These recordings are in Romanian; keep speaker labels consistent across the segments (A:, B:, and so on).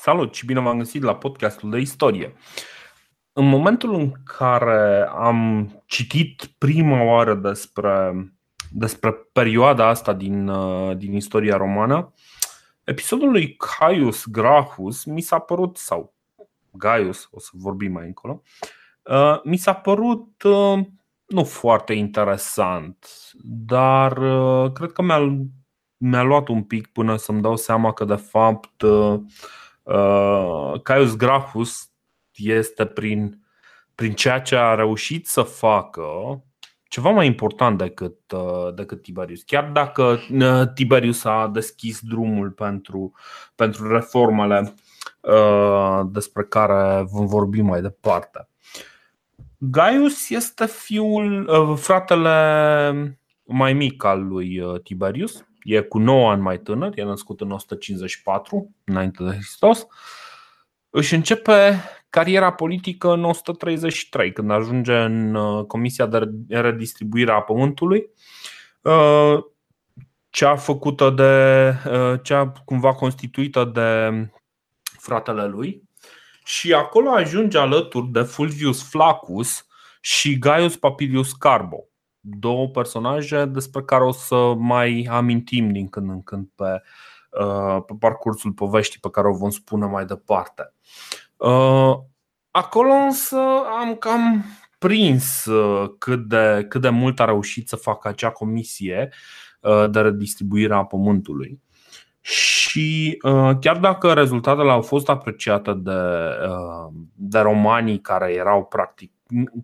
A: Salut și bine v-am găsit la podcastul de istorie. În momentul în care am citit prima oară despre, despre perioada asta din, uh, din istoria romană, episodul lui Caius Gracchus mi s-a părut, sau Gaius, o să vorbim mai încolo, uh, mi s-a părut uh, nu foarte interesant, dar cred că mi-a, mi-a luat un pic până să-mi dau seama că de fapt Uh, Caius Gracchus este prin, prin ceea ce a reușit să facă ceva mai important decât, uh, decât Tiberius. Chiar dacă uh, Tiberius a deschis drumul pentru, pentru reformele despre care vom vorbi mai departe. Gaius este fiul, fratele mai mic al lui Tiberius e cu 9 ani mai tânăr, e născut în 154 înainte de Hristos. Își începe cariera politică în 133, când ajunge în uh, Comisia de Redistribuire a Pământului, uh, cea făcută de, uh, cea cumva constituită de fratele lui. Și acolo ajunge alături de Fulvius Flaccus și Gaius Papilius Carbo două personaje despre care o să mai amintim din când în când pe, uh, pe parcursul poveștii pe care o vom spune mai departe. Uh, acolo însă am cam prins uh, cât de, cât de mult a reușit să facă acea comisie de redistribuire a pământului. Și chiar dacă rezultatele au fost apreciate de, de romanii care erau practic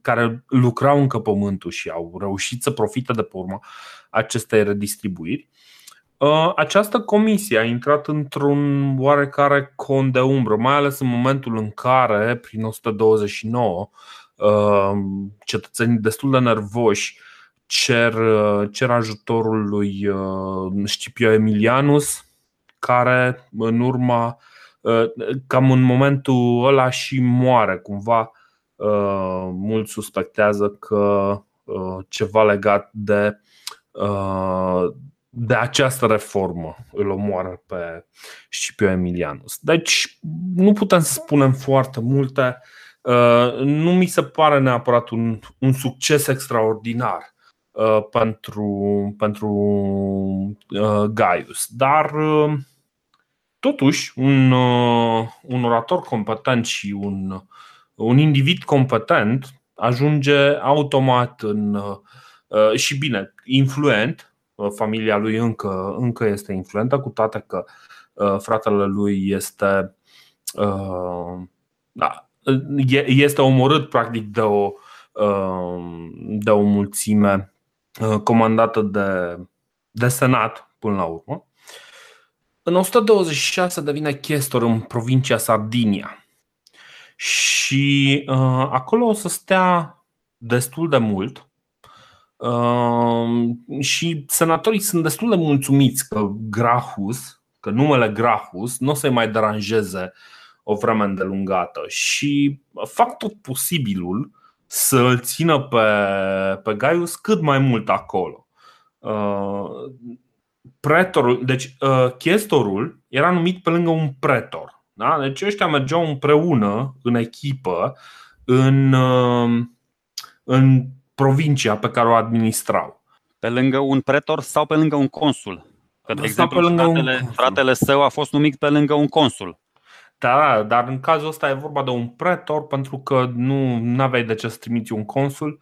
A: care lucrau încă pământul și au reușit să profite de pe urma acestei redistribuiri. Uh, această comisie a intrat într-un oarecare con de umbră, mai ales în momentul în care, prin 129, uh, cetățenii destul de nervoși cer, uh, cer ajutorul lui Scipio Emilianus, care în urma, cam în momentul ăla și moare cumva Uh, mulți suspectează că uh, ceva legat de, uh, de această reformă îl omoară pe Scipio Emilianus. Deci nu putem să spunem foarte multe. Nu mi se pare neapărat un, un succes extraordinar pentru, pentru Gaius, dar totuși un, un orator competent și un un individ competent ajunge automat în. Uh, și bine, influent, uh, familia lui încă, încă este influentă, cu toate că uh, fratele lui este. Da, este omorât practic de o, de o mulțime comandată de, de senat până la urmă. În 126 devine chestor în provincia Sardinia și uh, acolo o să stea destul de mult. Uh, și senatorii sunt destul de mulțumiți că Grahus, că numele Grahus nu o să-i mai deranjeze o vreme îndelungată și fac tot posibilul să îl țină pe, pe Gaius cât mai mult acolo. Uh, pretorul, deci uh, chestorul era numit pe lângă un pretor da? Deci ăștia mergeau împreună, în echipă, în, uh, în provincia pe care o administrau.
B: Pe lângă un pretor sau pe lângă un consul? Că, de sau exemplu, pe lângă fratele, un fratele său a fost numit pe lângă un consul.
A: Da, dar în cazul ăsta e vorba de un pretor pentru că nu aveai de ce să trimiți un consul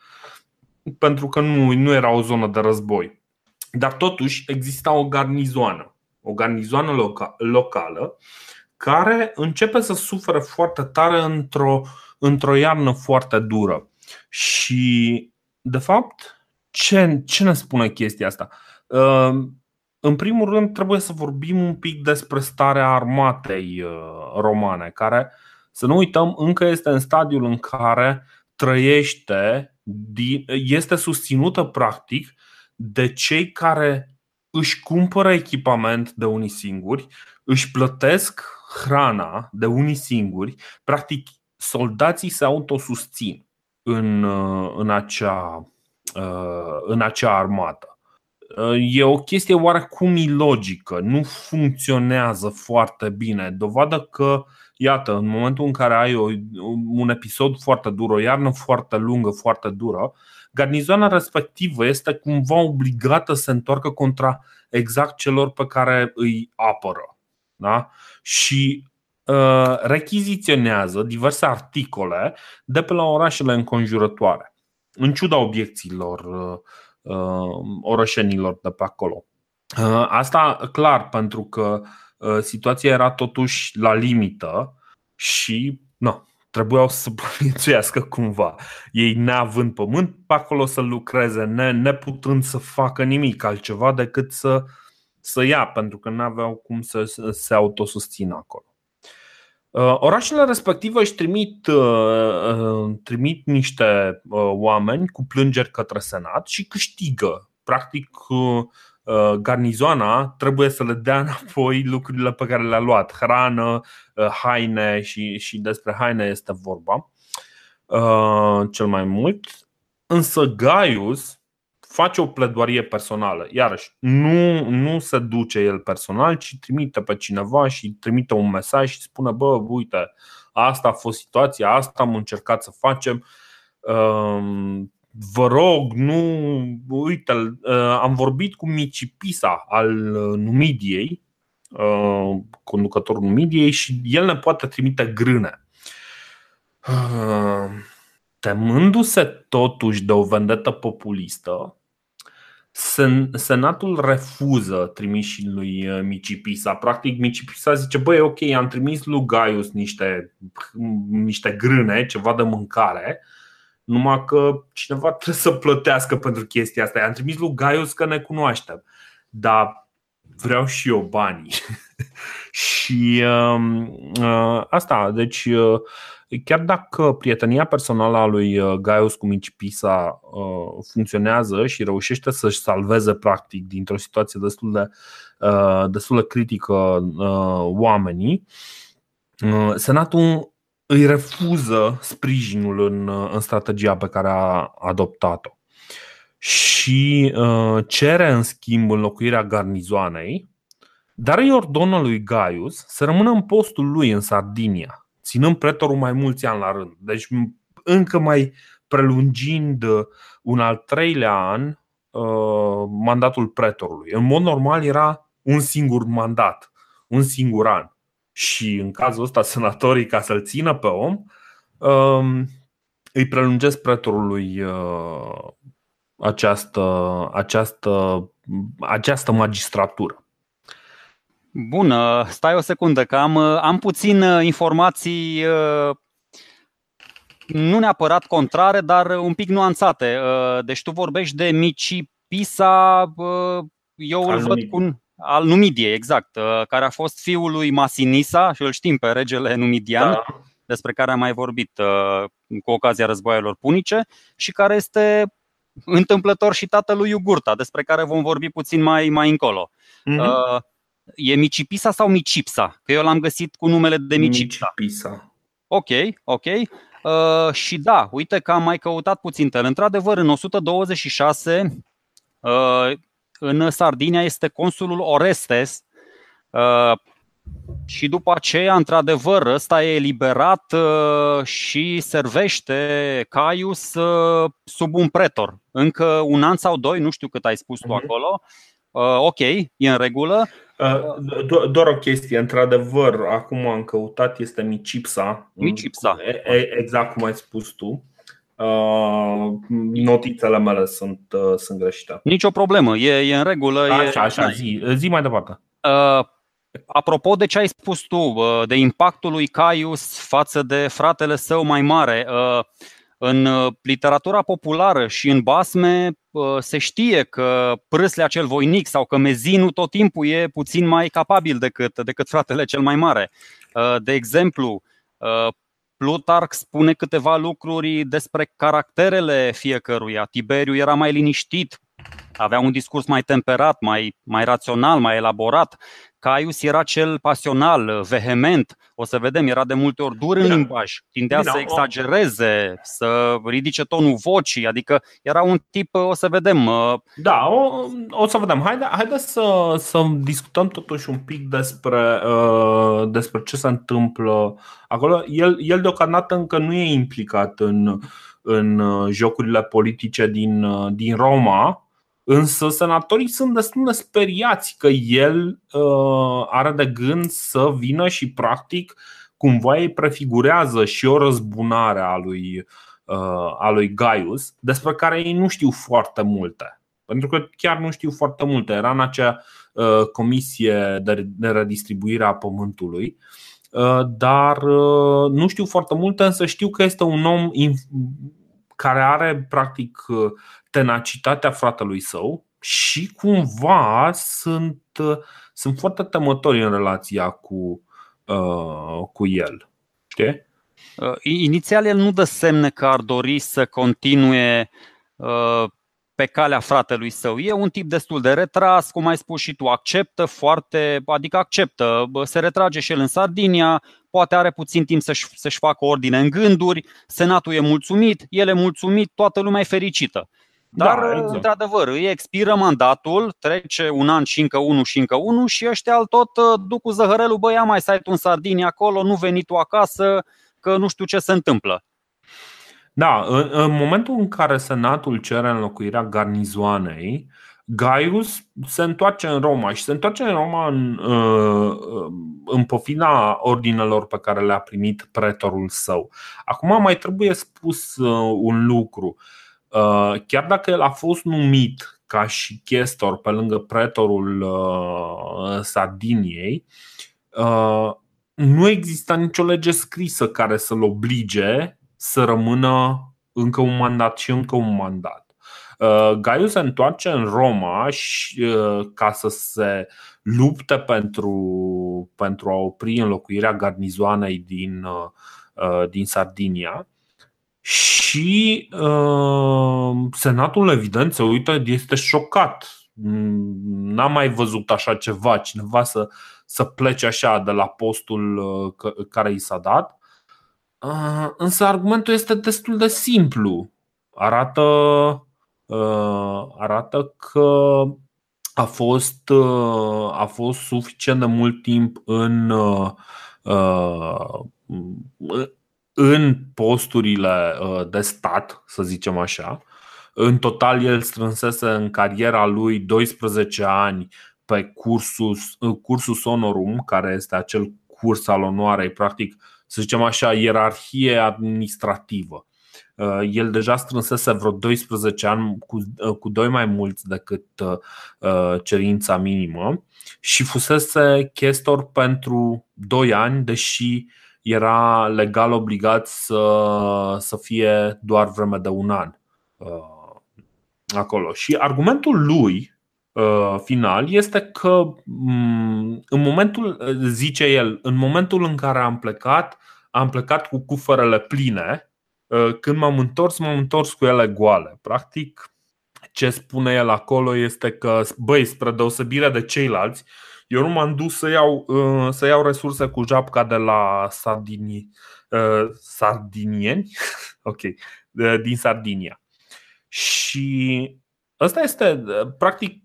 A: pentru că nu, nu era o zonă de război. Dar totuși exista o garnizoană, o garnizoană loca- locală care începe să sufere foarte tare într-o, într-o iarnă foarte dură. Și, de fapt, ce, ce ne spune chestia asta? Ehm, în primul rând, trebuie să vorbim un pic despre starea armatei uh, romane, care, să nu uităm, încă este în stadiul în care trăiește, este susținută practic de cei care își cumpără echipament de unii singuri, își plătesc hrana de unii singuri, practic soldații se autosusțin în, uh, în, acea, uh, în acea armată. e o chestie oarecum ilogică, nu funcționează foarte bine. Dovadă că, iată, în momentul în care ai o, un episod foarte dur, o iarnă foarte lungă, foarte dură, garnizoana respectivă este cumva obligată să se întoarcă contra exact celor pe care îi apără. Da? Și uh, rechiziționează diverse articole de pe la orașele înconjurătoare, în ciuda obiecțiilor uh, uh, orășenilor de pe acolo. Uh, asta clar pentru că uh, situația era totuși la limită și nu, trebuiau să supraviețuiască cumva. Ei neavând pământ pe acolo să lucreze, ne, neputând să facă nimic altceva decât să, să ia, pentru că nu aveau cum să, să se autosusțină acolo. Uh, orașele respective își trimit, uh, uh, trimit niște oameni cu plângeri către Senat și câștigă. Practic, garnizoana trebuie să le dea înapoi lucrurile pe care le-a luat, hrană, haine și, și despre haine este vorba cel mai mult. Însă Gaius face o pledoarie personală. Iarăși, nu, nu se duce el personal, ci trimite pe cineva și trimite un mesaj și spune: Bă, uite, asta a fost situația, asta am încercat să facem. Um, vă rog, nu. Uite, uh, am vorbit cu Mici Pisa al Numidiei, uh, conducătorul Numidiei, și el ne poate trimite grâne. Uh, temându-se totuși de o vendetă populistă, Senatul refuză trimișii lui uh, Mici Pisa. Practic, Mici Pisa zice: Băi, ok, am trimis lui Gaius niște, niște grâne, ceva de mâncare, numai că cineva trebuie să plătească pentru chestia asta. Am trimis lui Gaius că ne cunoaștem, dar vreau și eu banii. și uh, uh, asta, deci. Uh, chiar dacă prietenia personală a lui uh, Gaius cu Mici Pisa uh, funcționează și reușește să-și salveze practic dintr-o situație destul de, uh, destul de critică oamenii, Senatul îi refuză sprijinul în, în strategia pe care a adoptat-o. Și cere în schimb înlocuirea garnizoanei, dar îi ordonă lui Gaius să rămână în postul lui în Sardinia ținând pretorul mai mulți ani la rând. Deci încă mai prelungind uh, un al treilea an uh, mandatul pretorului. În mod normal era un singur mandat, un singur an. Și în cazul ăsta, senatorii, ca să-l țină pe om, um, îi prelungesc pretorului uh, această, această, această magistratură.
B: Bun, stai o secundă, că am, am puțin uh, informații uh, nu neapărat contrare, dar un pic nuanțate. Uh, deci tu vorbești de Mici Pisa, eu îl văd cu al Numidiei, exact, care a fost fiul lui Masinisa și îl știm pe regele numidian, da. despre care am mai vorbit cu ocazia războaielor punice și care este întâmplător și tatălui Iugurta, despre care vom vorbi puțin mai, mai încolo. Mm-hmm. E Micipisa sau Micipsa? Că eu l-am găsit cu numele de Micipsa.
A: Micipisa.
B: Ok, ok. Uh, și da, uite că am mai căutat puțin tel. Într-adevăr, în 126, uh, în Sardinia este consulul Orestes uh, și după aceea, într-adevăr, ăsta e eliberat uh, și servește Caius uh, sub un pretor. Încă un an sau doi, nu știu cât ai spus tu uh-huh. acolo. Uh, ok, e în regulă.
A: Uh, doar o chestie, într-adevăr, acum am căutat, este Micipsa.
B: Micipsa.
A: Exact cum ai spus tu. Uh, notițele mele sunt, uh, sunt greșite.
B: Nici o problemă, e, e în regulă.
A: Așa,
B: e,
A: așa, zi, zi mai departe.
B: Uh, apropo de ce ai spus tu, de impactul lui Caius față de fratele său mai mare, în literatura populară și în basme se știe că prâsle acel voinic sau că mezinul tot timpul e puțin mai capabil decât, decât fratele cel mai mare. Uh, de exemplu, uh, Plutarc spune câteva lucruri despre caracterele fiecăruia. Tiberiu era mai liniștit, avea un discurs mai temperat, mai, mai rațional, mai elaborat. Caius era cel pasional, vehement, o să vedem, era de multe ori dur în limbaj, tindea Bine, să exagereze, să ridice tonul vocii, adică era un tip, o să vedem. Uh,
A: da, o, o să vedem. Haide, haide să, să discutăm totuși un pic despre, uh, despre ce se întâmplă acolo. El, el deocamdată încă nu e implicat în, în uh, jocurile politice din, uh, din Roma, Însă senatorii sunt destul de speriați că el uh, are de gând să vină și practic cumva îi prefigurează și o răzbunare a lui, uh, a lui Gaius, despre care ei nu știu foarte multe. Pentru că chiar nu știu foarte multe. Era în acea uh, comisie de, de redistribuire a pământului, uh, dar uh, nu știu foarte multe, însă știu că este un om care are practic tenacitatea fratelui său și cumva sunt, sunt foarte temători în relația cu, uh, cu el. Știi?
B: Uh, inițial el nu dă semne că ar dori să continue uh, pe calea fratelui său. E un tip destul de retras, cum ai spus și tu, acceptă foarte, adică acceptă, se retrage și el în Sardinia, poate are puțin timp să-și, să-și facă ordine în gânduri, senatul e mulțumit, el e mulțumit, toată lumea e fericită. Dar, da, exact. într-adevăr, îi expiră mandatul, trece un an și încă unul și încă unul și ăștia tot uh, duc cu zăhărelul, băi, mai stai tu în Sardinia acolo, nu veni tu acasă, că nu știu ce se întâmplă.
A: Da, în, în momentul în care Senatul cere înlocuirea garnizoanei, Gaius se întoarce în Roma și se întoarce în Roma în, uh, în pofina ordinelor pe care le-a primit pretorul său. Acum mai trebuie spus uh, un lucru. Uh, chiar dacă el a fost numit ca și chestor pe lângă pretorul uh, Sardiniei, uh, nu exista nicio lege scrisă care să-l oblige să rămână încă un mandat și încă un mandat. Gaiu se întoarce în Roma și, ca să se lupte pentru, pentru a opri înlocuirea garnizoanei din, din Sardinia și uh, Senatul, evident, se uită, este șocat. N-a mai văzut așa ceva, cineva să, să plece așa de la postul uh, care i s-a dat. Uh, însă argumentul este destul de simplu. Arată, uh, arată că a fost, uh, a fost suficient de mult timp în uh, în posturile uh, de stat, să zicem așa. În total, el strânsese în cariera lui 12 ani pe cursus, uh, cursus honorum, care este acel curs al onoarei, practic, să zicem așa, ierarhie administrativă. Uh, el deja strânsese vreo 12 ani cu, cu doi mai mulți decât cerința minimă și fusese chestor pentru 2 ani, deși era legal obligat să, să fie doar vreme de un an uh, acolo. Și argumentul lui uh, final este că mm, în momentul, zice el, în momentul în care am plecat, am plecat cu cufărele pline, uh, când m-am întors, m-am întors cu ele goale. Practic, ce spune el acolo este că, băi, spre deosebire de ceilalți, eu nu m-am dus să iau, uh, să iau resurse cu japca de la Sardini, uh, sardinieni, ok, din Sardinia. Și ăsta este, practic,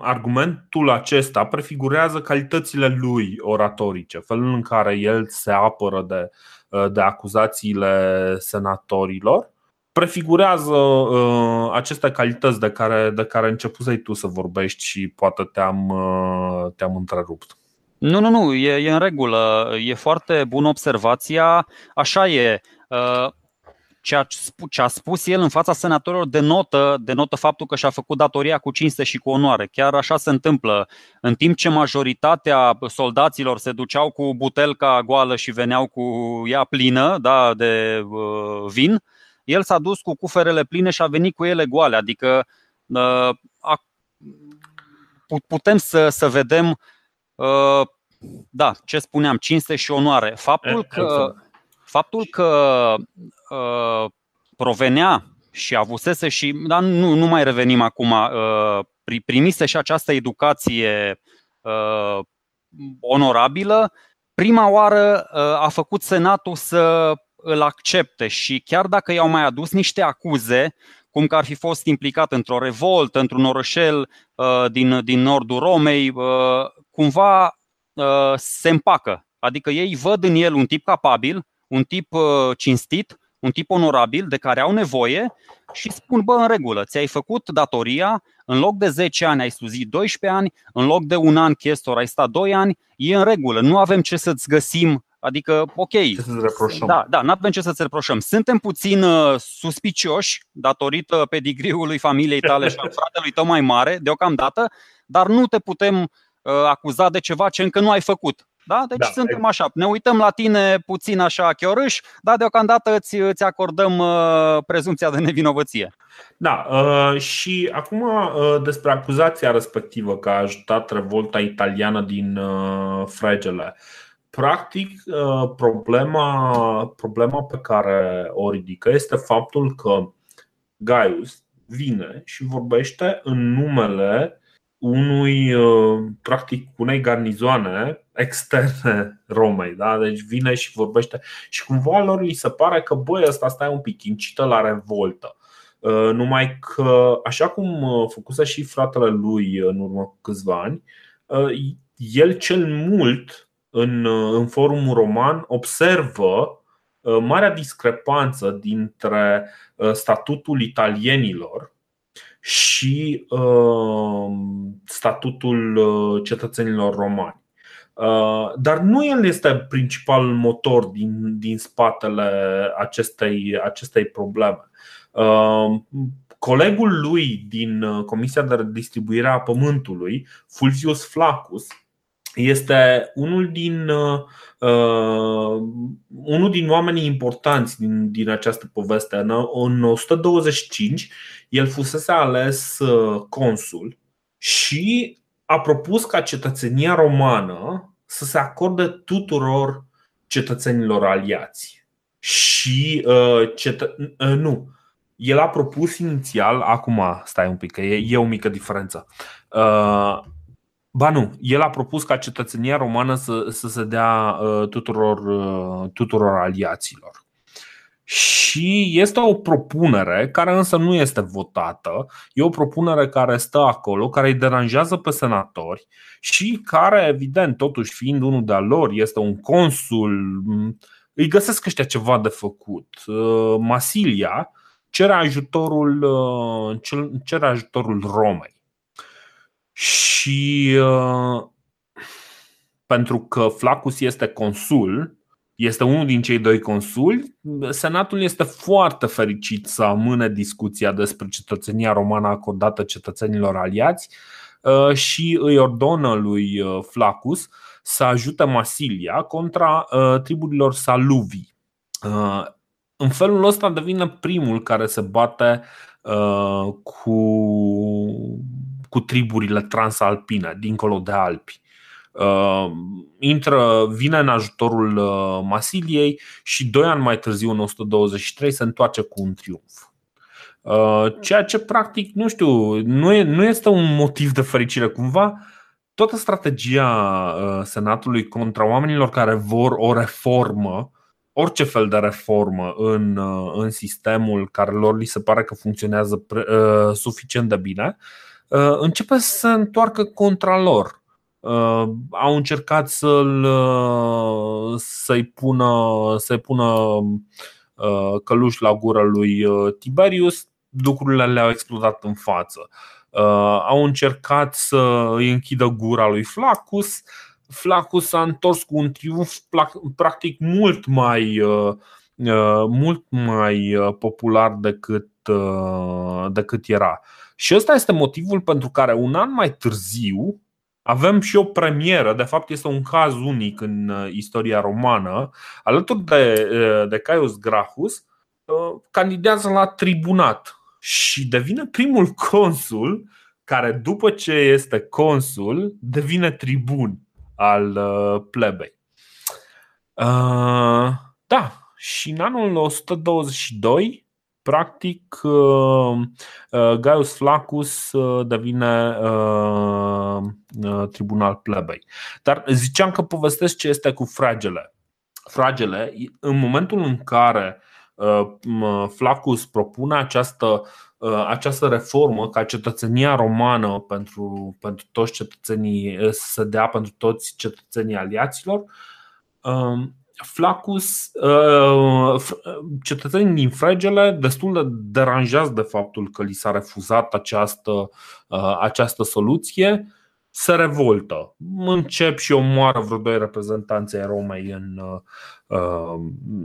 A: argumentul acesta prefigurează calitățile lui oratorice, felul în care el se apără de, uh, de acuzațiile senatorilor prefigurează uh, aceste calități de care, de care începusei tu să vorbești și poate te-am, uh, te-am întrerupt.
B: Nu, nu, nu, e, e în regulă. E foarte bună observația. Așa e. Uh, ce a, ce a spus el în fața senatorilor denotă, denotă faptul că și-a făcut datoria cu cinste și cu onoare. Chiar așa se întâmplă. În timp ce majoritatea soldaților se duceau cu butelca goală și veneau cu ea plină da, de uh, vin, uh, el s-a dus cu cuferele pline și a venit cu ele goale. Adică uh, putem să, să vedem uh, da, ce spuneam, cinste și onoare. Faptul că, faptul că uh, provenea și avusese și, dar nu, nu mai revenim acum, uh, primise și această educație uh, onorabilă, prima oară uh, a făcut Senatul să îl accepte și chiar dacă i-au mai adus niște acuze, cum că ar fi fost implicat într-o revoltă, într-un orășel din, din nordul Romei, cumva se împacă. Adică ei văd în el un tip capabil, un tip cinstit, un tip onorabil de care au nevoie și spun, bă, în regulă, ți-ai făcut datoria, în loc de 10 ani ai slujit 12 ani, în loc de un an chestor ai stat 2 ani, e în regulă, nu avem ce să-ți găsim Adică, ok.
A: Ce să reproșăm.
B: Da, da, nu avem ce să-ți reproșăm. Suntem puțin uh, suspicioși datorită pedigriului familiei tale și a fratelui tău mai mare, deocamdată, dar nu te putem uh, acuza de ceva ce încă nu ai făcut. Da? Deci da, suntem așa, ne uităm la tine puțin așa chiorâș, dar deocamdată îți, îți acordăm uh, prezumția de nevinovăție.
A: Da, uh, și acum uh, despre acuzația respectivă că a ajutat revolta italiană din uh, Fregele. Practic, uh, problema, problema pe care o ridică este faptul că Gaius vine și vorbește în numele unui, uh, practic, unei garnizoane externe Romei. Da? Deci vine și vorbește și cumva lor li se pare că băi, ăsta stai un pic, incită la revoltă. Uh, numai că, așa cum uh, făcuse și fratele lui în urmă cu câțiva ani, el cel mult în, în forumul roman observă marea discrepanță dintre statutul italienilor și uh, statutul uh, cetățenilor romani. Uh, dar nu el este principalul motor din, din spatele acestei, acestei probleme. Colegul lui din Comisia de Distribuire a Pământului, Fulvius Flacus, este unul din, uh, unul din oamenii importanți din, din această poveste. În, în 125 el fusese ales uh, consul și a propus ca cetățenia romană să se acorde tuturor cetățenilor aliați. Și uh, cetă- uh, nu, el a propus inițial, acum stai un pic, că e, e o mică diferență. Uh, ba nu, el a propus ca cetățenia romană să, să se dea uh, tuturor, uh, tuturor aliaților și este o propunere care însă nu este votată, e o propunere care stă acolo, care îi deranjează pe senatori și care, evident, totuși fiind unul de-al lor, este un consul, îi găsesc ăștia ceva de făcut. Uh, Masilia cere ajutorul, uh, cere ajutorul Romei. Și uh, pentru că Flacus este consul, este unul din cei doi consuli. Senatul este foarte fericit să amâne discuția despre cetățenia romană acordată cetățenilor aliați uh, și îi ordonă lui uh, Flacus să ajute Masilia contra uh, triburilor Saluvii. În felul ăsta devine primul care se bate cu, cu triburile transalpine, dincolo de Alpi. Uh, intră, vine în ajutorul uh, Masiliei și doi ani mai târziu, în 123, se întoarce cu un triumf. Uh, ceea ce, practic, nu știu, nu, e, nu este un motiv de fericire. Cumva, toată strategia Senatului contra oamenilor care vor o reformă, orice fel de reformă în, în sistemul care lor li se pare că funcționează pre, suficient de bine, începe să se întoarcă contra lor uh, au încercat să-l, uh, să-i pună, să-i pună uh, căluș la gură lui uh, Tiberius, lucrurile le-au explodat în față. Uh, au încercat să îi închidă gura lui Flacus. Flacus s-a întors cu un triumf practic mult mai, uh, mult mai popular decât, decât era. Și ăsta este motivul pentru care un an mai târziu avem și o premieră, de fapt este un caz unic în uh, istoria romană, alături de, uh, de Caius Gracchus, uh, candidează la tribunat și devine primul consul care după ce este consul devine tribun al plebei. Da, și în anul 122 practic Gaius Flaccus devine tribunal plebei. Dar ziceam că povestesc ce este cu fragele. Fragele, în momentul în care Flaccus propune această această reformă ca cetățenia romană pentru, pentru toți cetățenii să se dea pentru toți cetățenii aliaților, Flacus, uh, cetățenii din Fregele, destul de deranjați de faptul că li s-a refuzat această, uh, această soluție, se revoltă. Încep și omoară vreo doi reprezentanți ai Romei în, uh,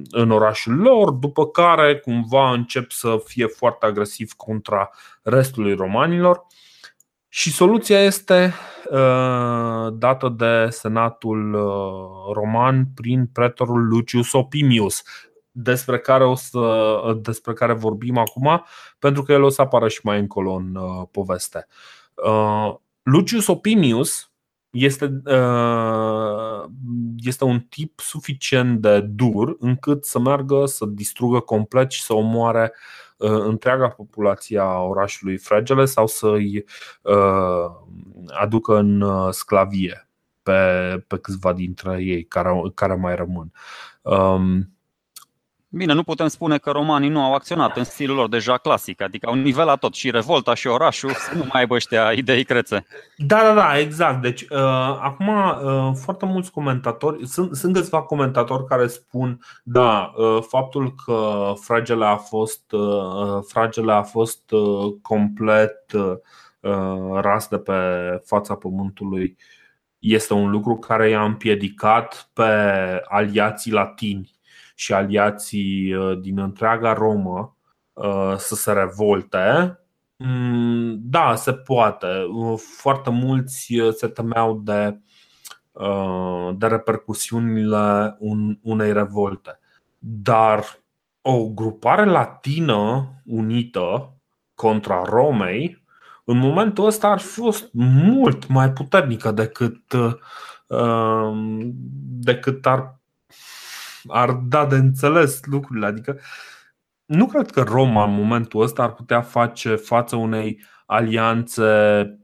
A: în orașul lor, după care cumva încep să fie foarte agresiv contra restului romanilor. Și soluția este uh, dată de Senatul uh, Roman prin pretorul Lucius Opimius, despre care, o să, despre care vorbim acum, pentru că el o să apară și mai încolo în uh, poveste. Lucius Opimius este, este un tip suficient de dur încât să meargă să distrugă complet și să omoare Uh, întreaga populație a orașului Fregele sau să-i uh, aducă în uh, sclavie pe, pe câțiva dintre ei care, care mai rămân. Um,
B: Bine, nu putem spune că romanii nu au acționat în stilul lor deja clasic, adică au nivelat tot și revolta și orașul să nu mai aibă ăștia idei crețe.
A: Da, da, da, exact. Deci, uh, acum, uh, foarte mulți comentatori, sunt, sunt câțiva comentatori care spun, da, uh, faptul că fragele a fost, uh, fragele a fost uh, complet uh, ras de pe fața pământului este un lucru care i-a împiedicat pe aliații latini și aliații uh, din întreaga Romă uh, să se revolte, mm, da, se poate. Uh, foarte mulți se temeau de, de repercusiunile unei revolte. Dar o grupare latină unită contra Romei, în momentul ăsta ar fi fost mult mai puternică decât, decât ar ar da de înțeles lucrurile. Adică nu cred că Roma în momentul ăsta ar putea face față unei alianțe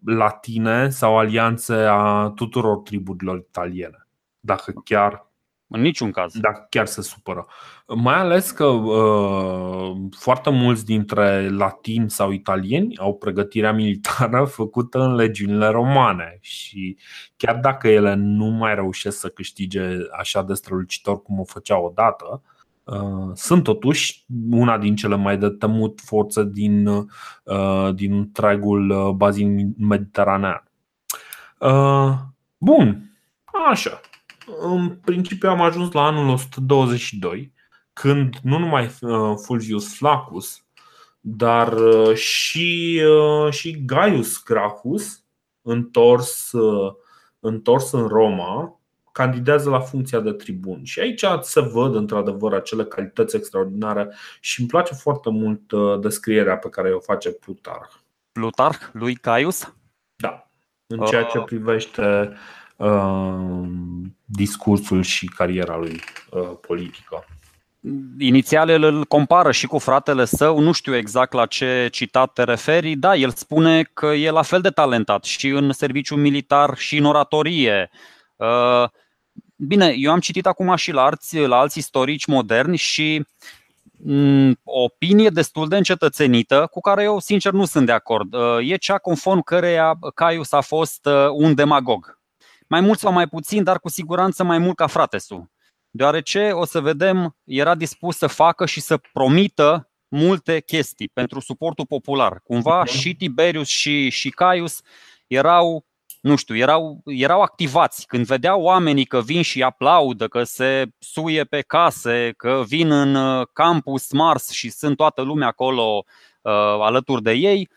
A: latine sau alianțe a tuturor triburilor italiene. Dacă chiar
B: în niciun caz.
A: Dacă chiar se supără. Mai ales că uh, foarte mulți dintre latini sau italieni au pregătirea militară făcută în legiunile romane și chiar dacă ele nu mai reușesc să câștige așa de strălucitor cum o făceau odată, uh, sunt totuși una din cele mai de temut forțe din, uh, din întregul uh, bazin mediteranean. Uh, bun, așa în principiu am ajuns la anul 122, când nu numai uh, Fulvius Flaccus, dar uh, și, uh, și Gaius Gracchus, întors, întors în Roma, candidează la funcția de tribun. Și aici se văd într-adevăr acele calități extraordinare și îmi place foarte mult descrierea pe care o face Plutarh.
B: Plutarh lui Gaius?
A: Da. În ceea ce privește Uh, discursul și cariera lui uh, politică.
B: Inițial el îl compară și cu fratele său, nu știu exact la ce citat te referi, da, el spune că e la fel de talentat și în serviciu militar și în oratorie. Uh, bine, eu am citit acum și la alți, la alți istorici moderni și mm, o opinie destul de încetățenită, cu care eu sincer nu sunt de acord. E cea conform căreia Caius a fost un demagog mai mult sau mai puțin, dar cu siguranță mai mult ca fratesul. Deoarece, o să vedem, era dispus să facă și să promită multe chestii pentru suportul popular. Cumva okay. și Tiberius și, și Caius erau, nu știu, erau, erau activați. Când vedeau oamenii că vin și aplaudă, că se suie pe case, că vin în uh, campus Mars și sunt toată lumea acolo uh, alături de ei,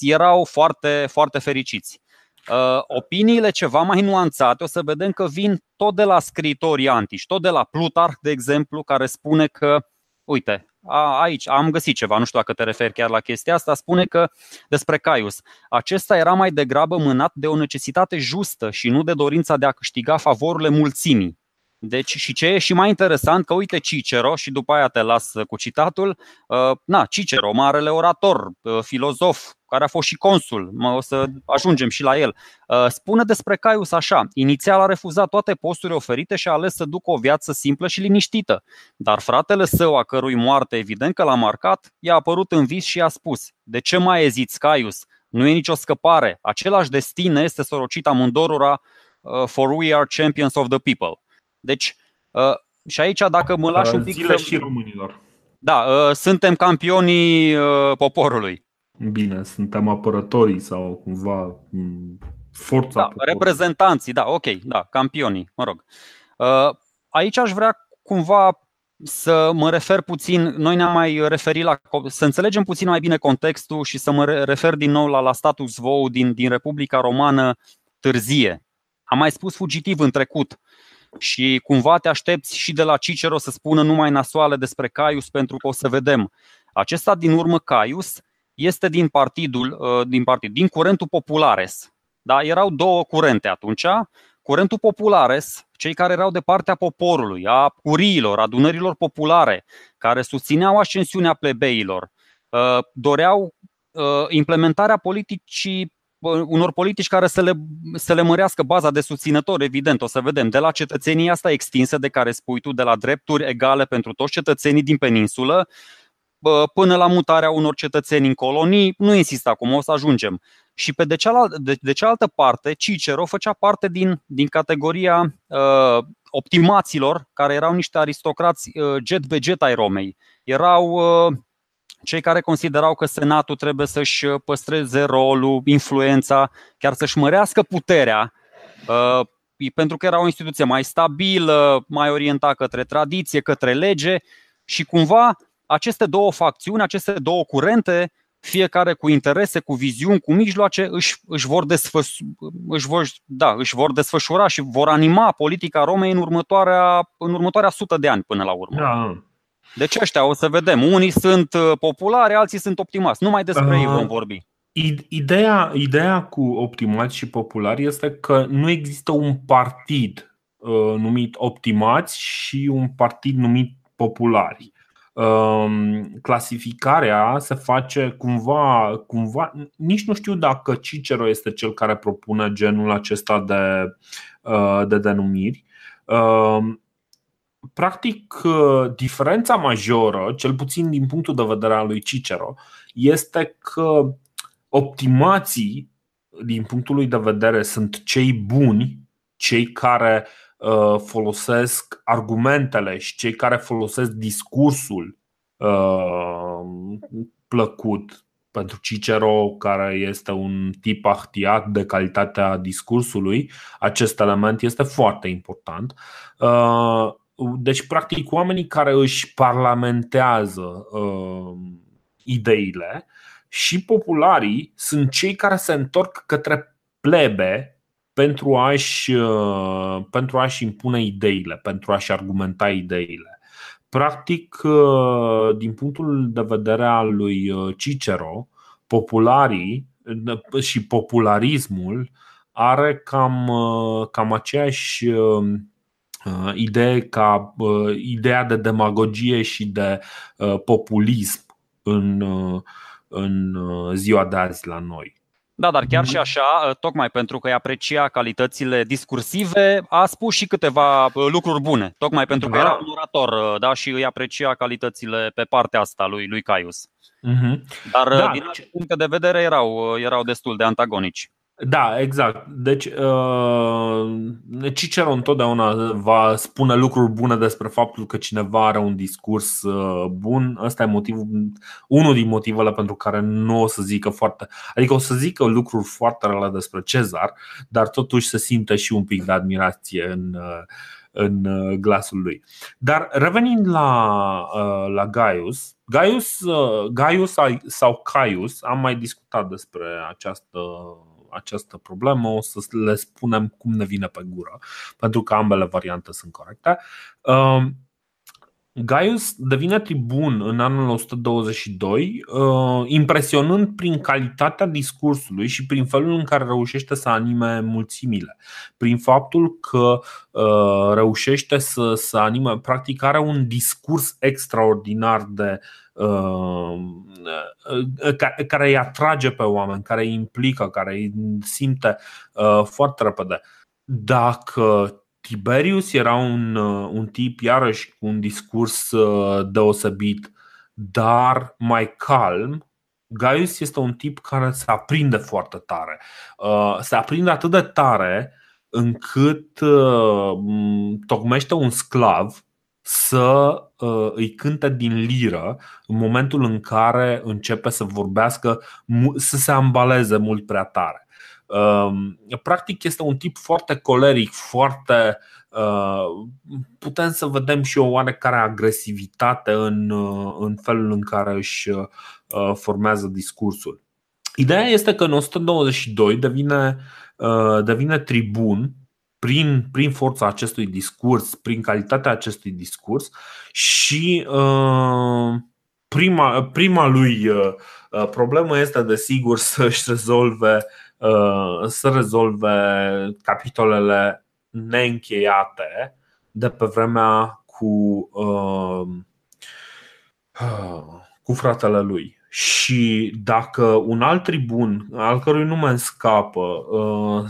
B: erau foarte, foarte fericiți. Uh, opiniile ceva mai nuanțate o să vedem că vin tot de la scriitorii antici, tot de la Plutarh, de exemplu, care spune că, uite, a, aici am găsit ceva, nu știu dacă te referi chiar la chestia asta, spune că despre Caius, acesta era mai degrabă mânat de o necesitate justă și nu de dorința de a câștiga favorurile mulțimii. Deci și ce e și mai interesant că uite Cicero și după aia te las cu citatul, uh, na, Cicero, marele orator, uh, filozof, care a fost și consul, o să ajungem și la el, uh, spune despre Caius așa, inițial a refuzat toate posturile oferite și a ales să ducă o viață simplă și liniștită, dar fratele său, a cărui moarte evident că l-a marcat, i-a apărut în vis și i-a spus, de ce mai eziți, Caius? Nu e nicio scăpare, același destin este sorocit amândorura, for we are champions of the people. Deci, uh, și aici dacă mă lași un pic...
A: Zile și românilor.
B: Da, uh, suntem campionii uh, poporului.
A: Bine, suntem apărătorii sau cumva mm, forța
B: da, poporului. Reprezentanții, da, ok, da, campionii, mă rog. Aici aș vrea cumva să mă refer puțin, noi ne-am mai referit la, să înțelegem puțin mai bine contextul și să mă refer din nou la, la status quo din, din Republica Romană târzie. Am mai spus fugitiv în trecut și cumva te aștepți și de la Cicero să spună numai nasoale despre Caius pentru că o să vedem. Acesta din urmă Caius este din partidul, uh, din, partid, din curentul Populares. Da? Erau două curente atunci. Curentul Populares, cei care erau de partea poporului, a curiilor, adunărilor populare, care susțineau ascensiunea plebeilor, uh, doreau uh, implementarea politicii unor politici care să le, să le mărească baza de susținători, evident, o să vedem, de la cetățenia asta extinsă de care spui tu, de la drepturi egale pentru toți cetățenii din peninsulă, până la mutarea unor cetățeni în colonii, nu insist acum, o să ajungem. Și pe de cealaltă, de, de cealaltă parte, Cicero făcea parte din, din categoria uh, optimaților, care erau niște aristocrați uh, jet be jet ai Romei. Erau uh, cei care considerau că Senatul trebuie să-și păstreze rolul, influența, chiar să-și mărească puterea, uh, pentru că era o instituție mai stabilă, mai orientată către tradiție, către lege și cumva aceste două facțiuni, aceste două curente, fiecare cu interese, cu viziuni, cu mijloace, își, își, vor, desfăs, își, vor, da, își vor desfășura și vor anima politica Romei în următoarea, în următoarea sută de ani până la urmă. Da. Deci ăștia o să vedem. Unii sunt uh, populari, alții sunt optimați. Numai despre uh, ei vom vorbi.
A: Ideea, ideea cu optimați și populari este că nu există un partid uh, numit optimați și un partid numit populari. Uh, clasificarea se face cumva, cumva, nici nu știu dacă Cicero este cel care propune genul acesta de, uh, de denumiri. Uh, practic, uh, diferența majoră, cel puțin din punctul de vedere al lui Cicero, este că optimații, din punctul lui de vedere, sunt cei buni, cei care uh, folosesc argumentele și cei care folosesc discursul uh, plăcut pentru Cicero, care este un tip ahtiat de calitatea discursului, acest element este foarte important. Deci, practic, oamenii care își parlamentează uh, ideile și popularii sunt cei care se întorc către plebe pentru a-și, uh, pentru a-și impune ideile, pentru a-și argumenta ideile. Practic, uh, din punctul de vedere al lui uh, Cicero, popularii uh, și popularismul are cam, uh, cam aceeași Uh, idee ca uh, ideea de demagogie și de uh, populism în, în ziua de azi la noi.
B: Da, dar chiar și așa, tocmai pentru că îi aprecia calitățile discursive, a spus și câteva lucruri bune, tocmai pentru că da. era un orator da, și îi aprecia calitățile pe partea asta lui, lui Caius. Uh-huh. Dar da. din acest punct de vedere erau, erau destul de antagonici.
A: Da, exact. Deci, uh, Cicero întotdeauna va spune lucruri bune despre faptul că cineva are un discurs uh, bun. Ăsta e motivul, unul din motivele pentru care nu o să zică foarte. Adică o să zică lucruri foarte rele despre Cezar, dar totuși se simte și un pic de admirație în, uh, în glasul lui. Dar revenind la, la Gaius, Gaius, Gaius sau Caius, am mai discutat despre această această problemă, o să le spunem cum ne vine pe gură, pentru că ambele variante sunt corecte. Um, Gaius devine tribun în anul 122, uh, impresionând prin calitatea discursului și prin felul în care reușește să anime mulțimile. Prin faptul că uh, reușește să, să anime, practic are un discurs extraordinar de uh, care îi atrage pe oameni, care îi implică, care îi simte foarte repede. Dacă Tiberius era un, uh, un tip, iarăși, cu un discurs uh, deosebit, dar mai calm. Gaius este un tip care se aprinde foarte tare. Uh, se aprinde atât de tare încât tocmește un sclav să îi cânte din liră în momentul în care începe să vorbească, să se ambaleze mult prea tare. Um, practic este un tip foarte coleric, foarte uh, putem să vedem și o oarecare agresivitate în, uh, în felul în care își uh, formează discursul. Ideea este că în 122 devine, devine tribun prin, prin forța acestui discurs, prin calitatea acestui discurs și prima, prima lui problemă este desigur să-și rezolve Uh, să rezolve capitolele neîncheiate de pe vremea cu, uh, cu fratele lui. Și dacă un alt tribun, al cărui nume îmi scapă, uh,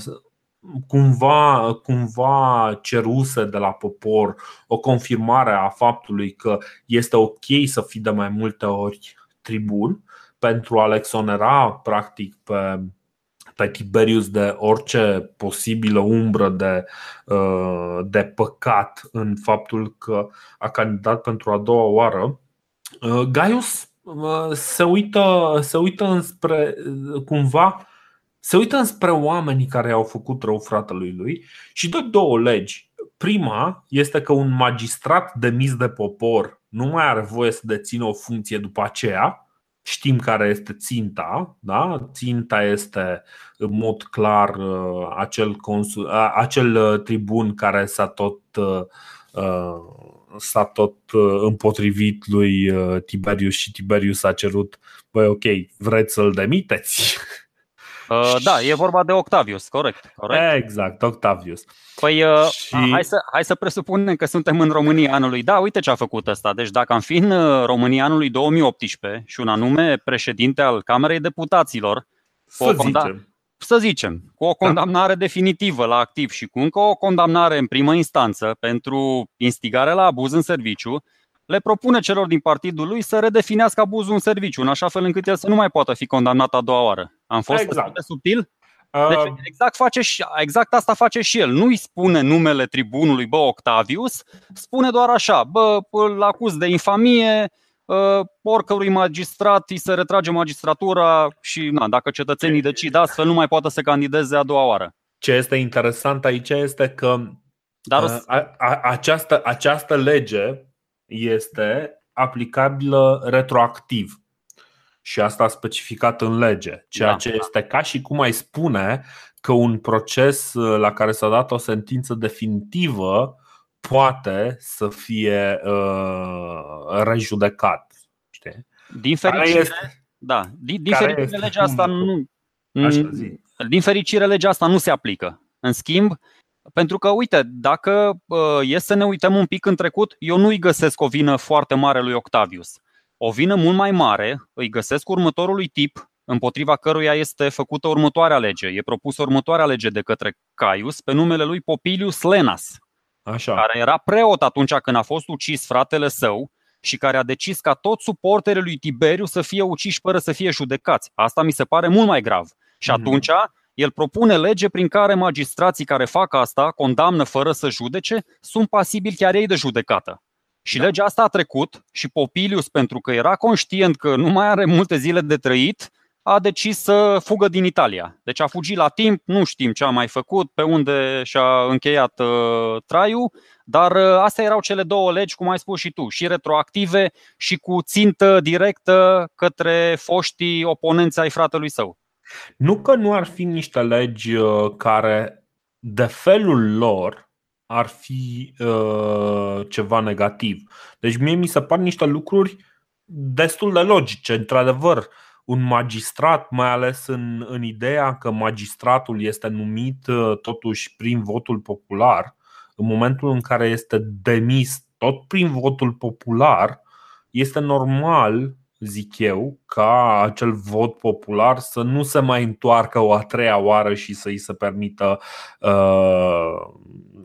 A: cumva, cumva ceruse de la popor o confirmare a faptului că este ok să fii de mai multe ori tribun pentru a-l exonera practic pe pe Tiberius de orice posibilă umbră de, uh, de păcat în faptul că a candidat pentru a doua oară, uh, Gaius uh, se uită, se uită înspre cumva se uită înspre oamenii care au făcut rău fratelui lui și dă două legi. Prima este că un magistrat demis de popor nu mai are voie să dețină o funcție după aceea, Știm care este ținta, da? Ținta este în mod clar uh, acel, consul, acel uh, tribun care s-a tot, uh, s-a tot împotrivit lui Tiberius și Tiberius a cerut, băi ok, vreți să-l demiteți?
B: Uh, da, e vorba de Octavius, corect. corect.
A: Exact, Octavius.
B: Păi uh, și... hai, să, hai să presupunem că suntem în România anului. Da, uite ce a făcut ăsta. Deci dacă am fi în uh, România anului 2018 și un anume președinte al Camerei Deputaților,
A: să zicem.
B: Să zicem, cu o da. condamnare da. definitivă la activ și cu încă o condamnare în primă instanță pentru instigare la abuz în serviciu, le propune celor din partidul lui să redefinească abuzul în serviciu, în așa fel încât el să nu mai poată fi condamnat a doua oară. Am fost exact. subtil? Deci uh, exact, face și, exact asta face și el. Nu îi spune numele tribunului, bă, Octavius, spune doar așa, bă, îl acuz de infamie, uh, oricărui magistrat îi se retrage magistratura și na, dacă cetățenii decid astfel nu mai poate să candideze a doua oară.
A: Ce este interesant aici este că Dar uh, a, a, această, această lege este aplicabilă retroactiv. Și asta a specificat în lege, ceea da. ce este ca și cum ai spune că un proces uh, la care s-a dat o sentință definitivă poate să fie uh, rejudecat. Știi?
B: Din fericire, este, da, din, din fericire legea asta nu. Așa, zi. Din fericire legea asta nu se aplică. În schimb, pentru că, uite, dacă uh, e să ne uităm un pic în trecut, eu nu-i găsesc o vină foarte mare lui Octavius. O vină mult mai mare îi găsesc următorului tip împotriva căruia este făcută următoarea lege. E propusă următoarea lege de către Caius pe numele lui Popilius Lenas,
A: Așa.
B: care era preot atunci când a fost ucis fratele său și care a decis ca toți suporterii lui Tiberiu să fie uciși fără să fie judecați. Asta mi se pare mult mai grav. Și mhm. atunci el propune lege prin care magistrații care fac asta, condamnă fără să judece, sunt pasibili chiar ei de judecată. Și da. legea asta a trecut și Popilius, pentru că era conștient că nu mai are multe zile de trăit, a decis să fugă din Italia. Deci a fugit la timp, nu știm ce a mai făcut, pe unde și-a încheiat uh, traiul, dar uh, astea erau cele două legi, cum ai spus și tu, și retroactive și cu țintă directă către foștii oponenți ai fratelui său.
A: Nu că nu ar fi niște legi uh, care, de felul lor, ar fi uh, ceva negativ. Deci mie mi se par niște lucruri destul de logice. Într-adevăr, un magistrat, mai ales în, în ideea că magistratul este numit uh, totuși prin votul popular, în momentul în care este demis tot prin votul popular, este normal zic eu, ca acel vot popular să nu se mai întoarcă o a treia oară și să îi se permită uh,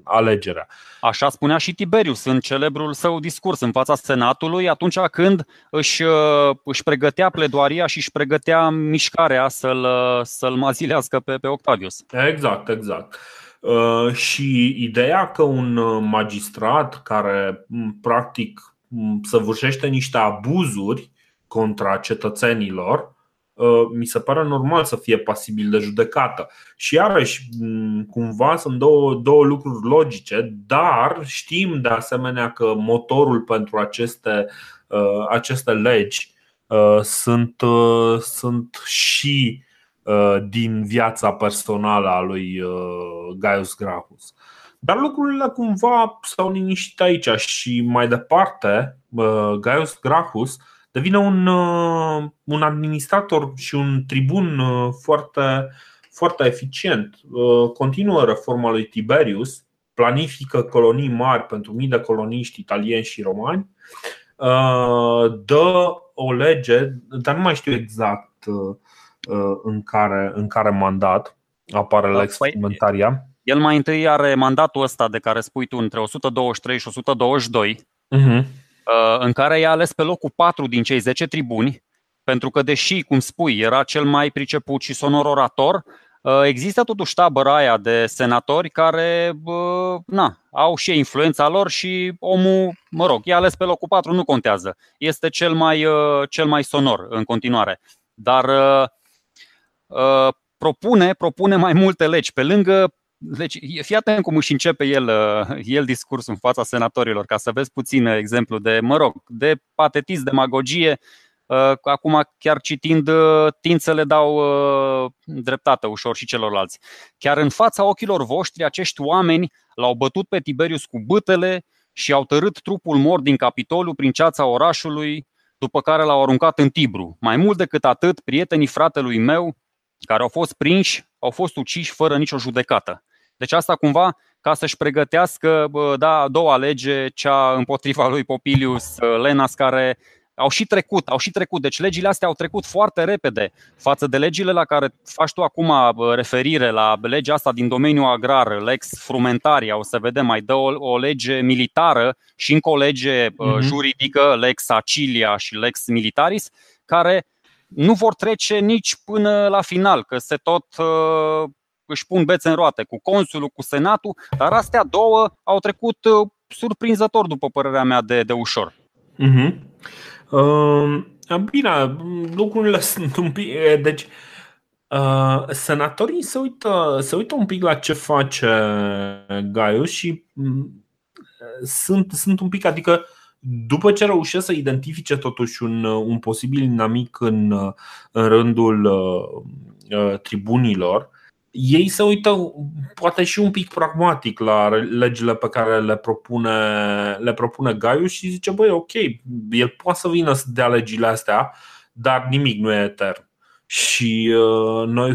A: alegerea.
B: Așa spunea și Tiberius în celebrul său discurs în fața Senatului, atunci când își, uh, își pregătea pledoaria și își pregătea mișcarea să-l, uh, să-l mazilească pe, pe Octavius.
A: Exact, exact. Uh, și ideea că un magistrat care practic săvârșește niște abuzuri contra cetățenilor, uh, mi se pare normal să fie pasibil de judecată. Și iarăși, cumva sunt două, două lucruri logice, dar știm de asemenea că motorul pentru aceste, uh, aceste legi uh, sunt, sunt și din viața personală a lui Gaius Gracchus. Dar lucrurile cumva s-au liniștit aici și mai departe Gaius Gracchus devine un, uh, un administrator și un tribun uh, foarte, foarte eficient. Uh, continuă reforma lui Tiberius, planifică colonii mari pentru mii de coloniști italieni și romani, dă o lege, dar nu mai știu exact în care, în care mandat apare da, Lex Fundamentaria.
B: El mai întâi are mandatul ăsta de care spui tu între 123 și 122. Uh-huh. Uh, în care i-a ales pe locul 4 din cei 10 tribuni, pentru că, deși, cum spui, era cel mai priceput și sonor orator, uh, există totuși tabăra aia de senatori care uh, na, au și influența lor și omul, mă rog, i-a ales pe locul 4, nu contează. Este cel mai, cel mai sonor în continuare. Dar propune, propune mai multe legi. Pe lângă deci, fii atent cum își începe el, uh, el discursul în fața senatorilor, ca să vezi puțin exemplu de, mă rog, de patetism, demagogie. Uh, acum, chiar citind, uh, tind să le dau dreptate ușor și celorlalți. Chiar în fața ochilor voștri, acești oameni l-au bătut pe Tiberius cu bâtele și au tărât trupul mort din Capitoliu prin ceața orașului, după care l-au aruncat în Tibru. Mai mult decât atât, prietenii fratelui meu, care au fost prinși, au fost uciși fără nicio judecată. Deci asta cumva ca să-și pregătească da, a doua lege, cea împotriva lui Popilius uh, Lenas, care au și trecut, au și trecut. Deci legile astea au trecut foarte repede față de legile la care faci tu acum referire la legea asta din domeniul agrar, lex frumentaria, o să vedem, mai dă o, o lege militară și încă o lege mm-hmm. juridică, lex acilia și lex militaris, care nu vor trece nici până la final, că se tot uh, își pun bețe în roate cu consulul, cu senatul, dar astea două au trecut uh, surprinzător, după părerea mea, de, de ușor.
A: Uh-huh. Uh, bine, lucrurile sunt un pic. Deci, uh, senatorii se uită, se uită un pic la ce face Gaius și mm, sunt, sunt un pic, adică după ce reușesc să identifice totuși un, un posibil inamic în, în rândul uh, tribunilor, ei se uită poate și un pic pragmatic la legile pe care le propune, le propune Gaius și zice, băi, ok, el poate să vină să dea legile astea, dar nimic nu e etern. Și uh, noi,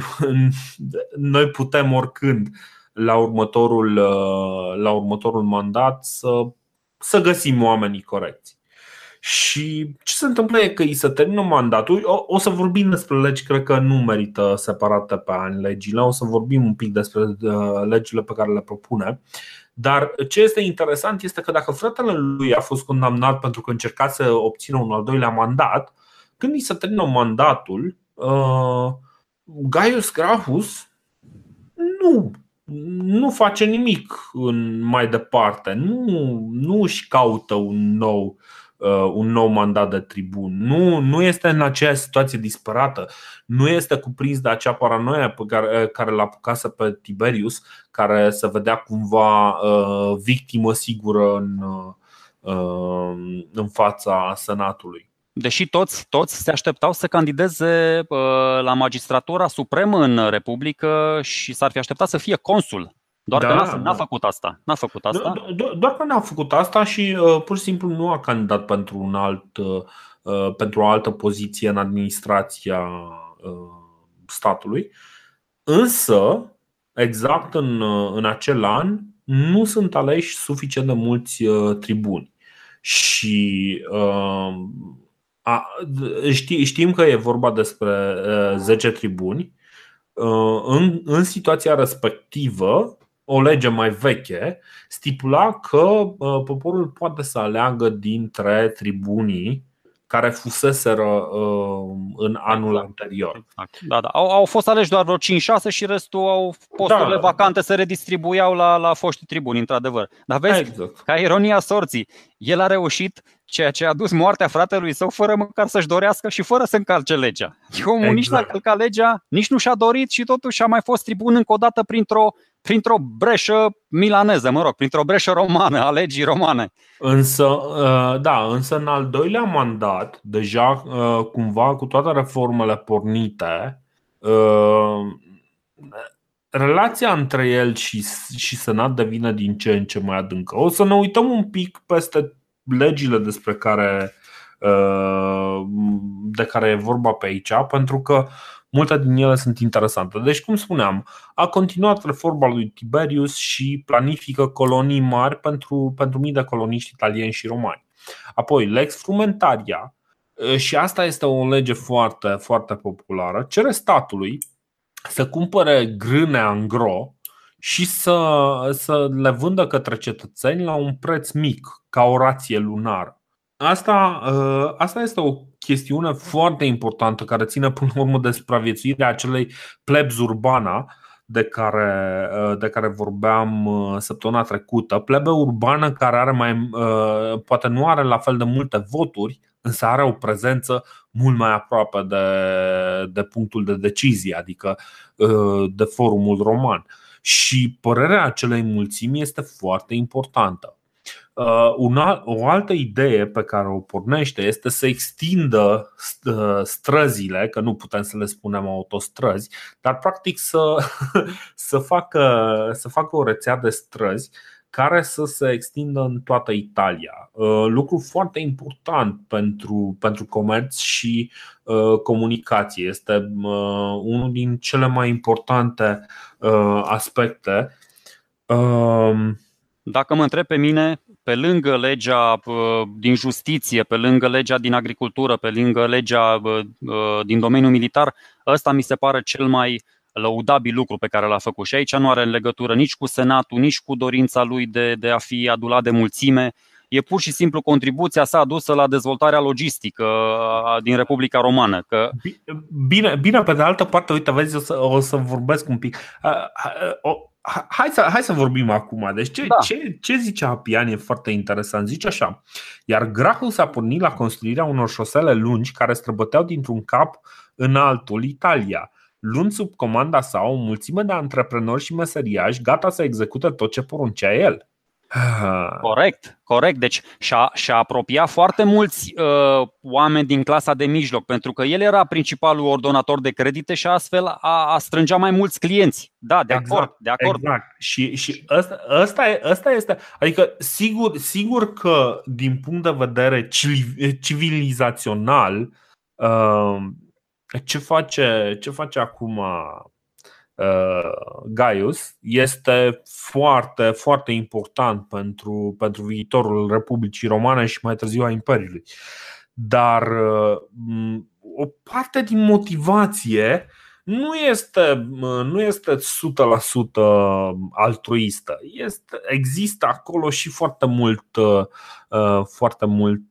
A: noi putem oricând la următorul, uh, la următorul mandat să, să găsim oamenii corecți. Și ce se întâmplă e că îi se termină mandatul. O, o să vorbim despre legi, cred că nu merită separate pe ani legile. O să vorbim un pic despre uh, legile pe care le propune. Dar ce este interesant este că dacă fratele lui a fost condamnat pentru că încerca să obțină un al doilea mandat, când îi se termină mandatul, uh, Gaius Grahus nu, nu face nimic în mai departe, nu, nu își caută un nou Uh, un nou mandat de tribun. Nu, nu este în aceeași situație disperată, nu este cuprins de acea paranoia pe care, uh, care l-a apucase pe Tiberius, care se vedea cumva uh, victimă sigură în, uh, în fața Senatului.
B: Deși toți, toți se așteptau să candideze uh, la magistratura supremă în Republică și s-ar fi așteptat să fie consul Doar da, că n-a, n-a făcut asta. N-a făcut asta. Do-
A: do- doar că n-a făcut asta și uh, pur și simplu nu a candidat pentru un alt uh, pentru o altă poziție în administrația uh, statului. Însă, exact în, uh, în acel an, nu sunt aleși suficient de mulți uh, tribuni. Și uh, a, ști, știm că e vorba despre uh, 10 tribuni. Uh, în, în situația respectivă, o lege mai veche stipula că uh, poporul poate să aleagă dintre tribunii care fuseseră uh, în anul exact. anterior.
B: Exact. Da, da. Au, au fost aleși doar vreo 5-6 și restul au posturile da. vacante se redistribuiau la, la foștii tribuni, într-adevăr. Dar vezi, exact. ca ironia sorții, el a reușit ceea ce a dus moartea fratelui său fără măcar să-și dorească și fără să încalce legea. Omul exact. nici n-a călcat legea, nici nu și-a dorit și totuși a mai fost tribun încă o dată printr-o printr-o breșă milaneză, mă rog, printr-o breșă romană, a legii romane.
A: Însă, uh, da, însă în al doilea mandat, deja uh, cumva cu toate reformele pornite, uh, relația între el și, și Senat devine din ce în ce mai adâncă. O să ne uităm un pic peste legile despre care de care e vorba pe aici, pentru că Multe din ele sunt interesante. Deci, cum spuneam, a continuat reforma lui Tiberius și planifică colonii mari pentru, pentru mii de coloniști italieni și romani. Apoi, Lex Frumentaria, și asta este o lege foarte, foarte populară, cere statului să cumpere grâne în gro și să, să le vândă către cetățeni la un preț mic, ca o rație lunară. Asta, ă, asta este o chestiune foarte importantă care ține până la urmă de supraviețuirea acelei plebs urbana de care, ă, de care vorbeam ă, săptămâna trecută. Plebe urbană care are mai, poate nu are la fel de multe voturi, însă are o prezență mult mai aproape de, de punctul de decizie, adică de forumul roman. Și părerea acelei mulțimi este foarte importantă. Uh, una, o altă idee pe care o pornește este să extindă uh, străzile, că nu putem să le spunem autostrăzi, dar practic să, să, facă, să facă o rețea de străzi care să se extindă în toată Italia. Uh, lucru foarte important pentru, pentru comerț și comunicație. Este unul din cele mai importante aspecte.
B: Dacă mă întreb pe mine, pe lângă legea din justiție, pe lângă legea din agricultură, pe lângă legea din domeniul militar, ăsta mi se pare cel mai lăudabil lucru pe care l-a făcut. Și aici nu are legătură nici cu Senatul, nici cu dorința lui de, de a fi adulat de mulțime. E pur și simplu contribuția sa adusă la dezvoltarea logistică din Republica Romană. Că...
A: Bine, bine, pe de altă parte, uite, vezi, o să, o să vorbesc un pic hai să, hai să vorbim acum. Deci ce, da. ce, ce zice Apian e foarte interesant. Zice așa, iar Grahul s-a pornit la construirea unor șosele lungi care străbăteau dintr-un cap în altul Italia, luând sub comanda sa o mulțime de antreprenori și meseriași gata să execute tot ce poruncea el.
B: Corect, corect. Deci și-a, și-a apropiat foarte mulți uh, oameni din clasa de mijloc, pentru că el era principalul ordonator de credite și astfel a, a strângea mai mulți clienți. Da, de exact, acord, de acord.
A: Exact. Și, și ăsta, ăsta, ăsta este. Adică, sigur, sigur că din punct de vedere civilizațional, uh, ce face, ce face acum Uh, Gaius este foarte, foarte important pentru, pentru viitorul Republicii Romane și mai târziu a Imperiului. Dar uh, o parte din motivație nu este, uh, nu este 100% altruistă. Este, există acolo și foarte mult, foarte mult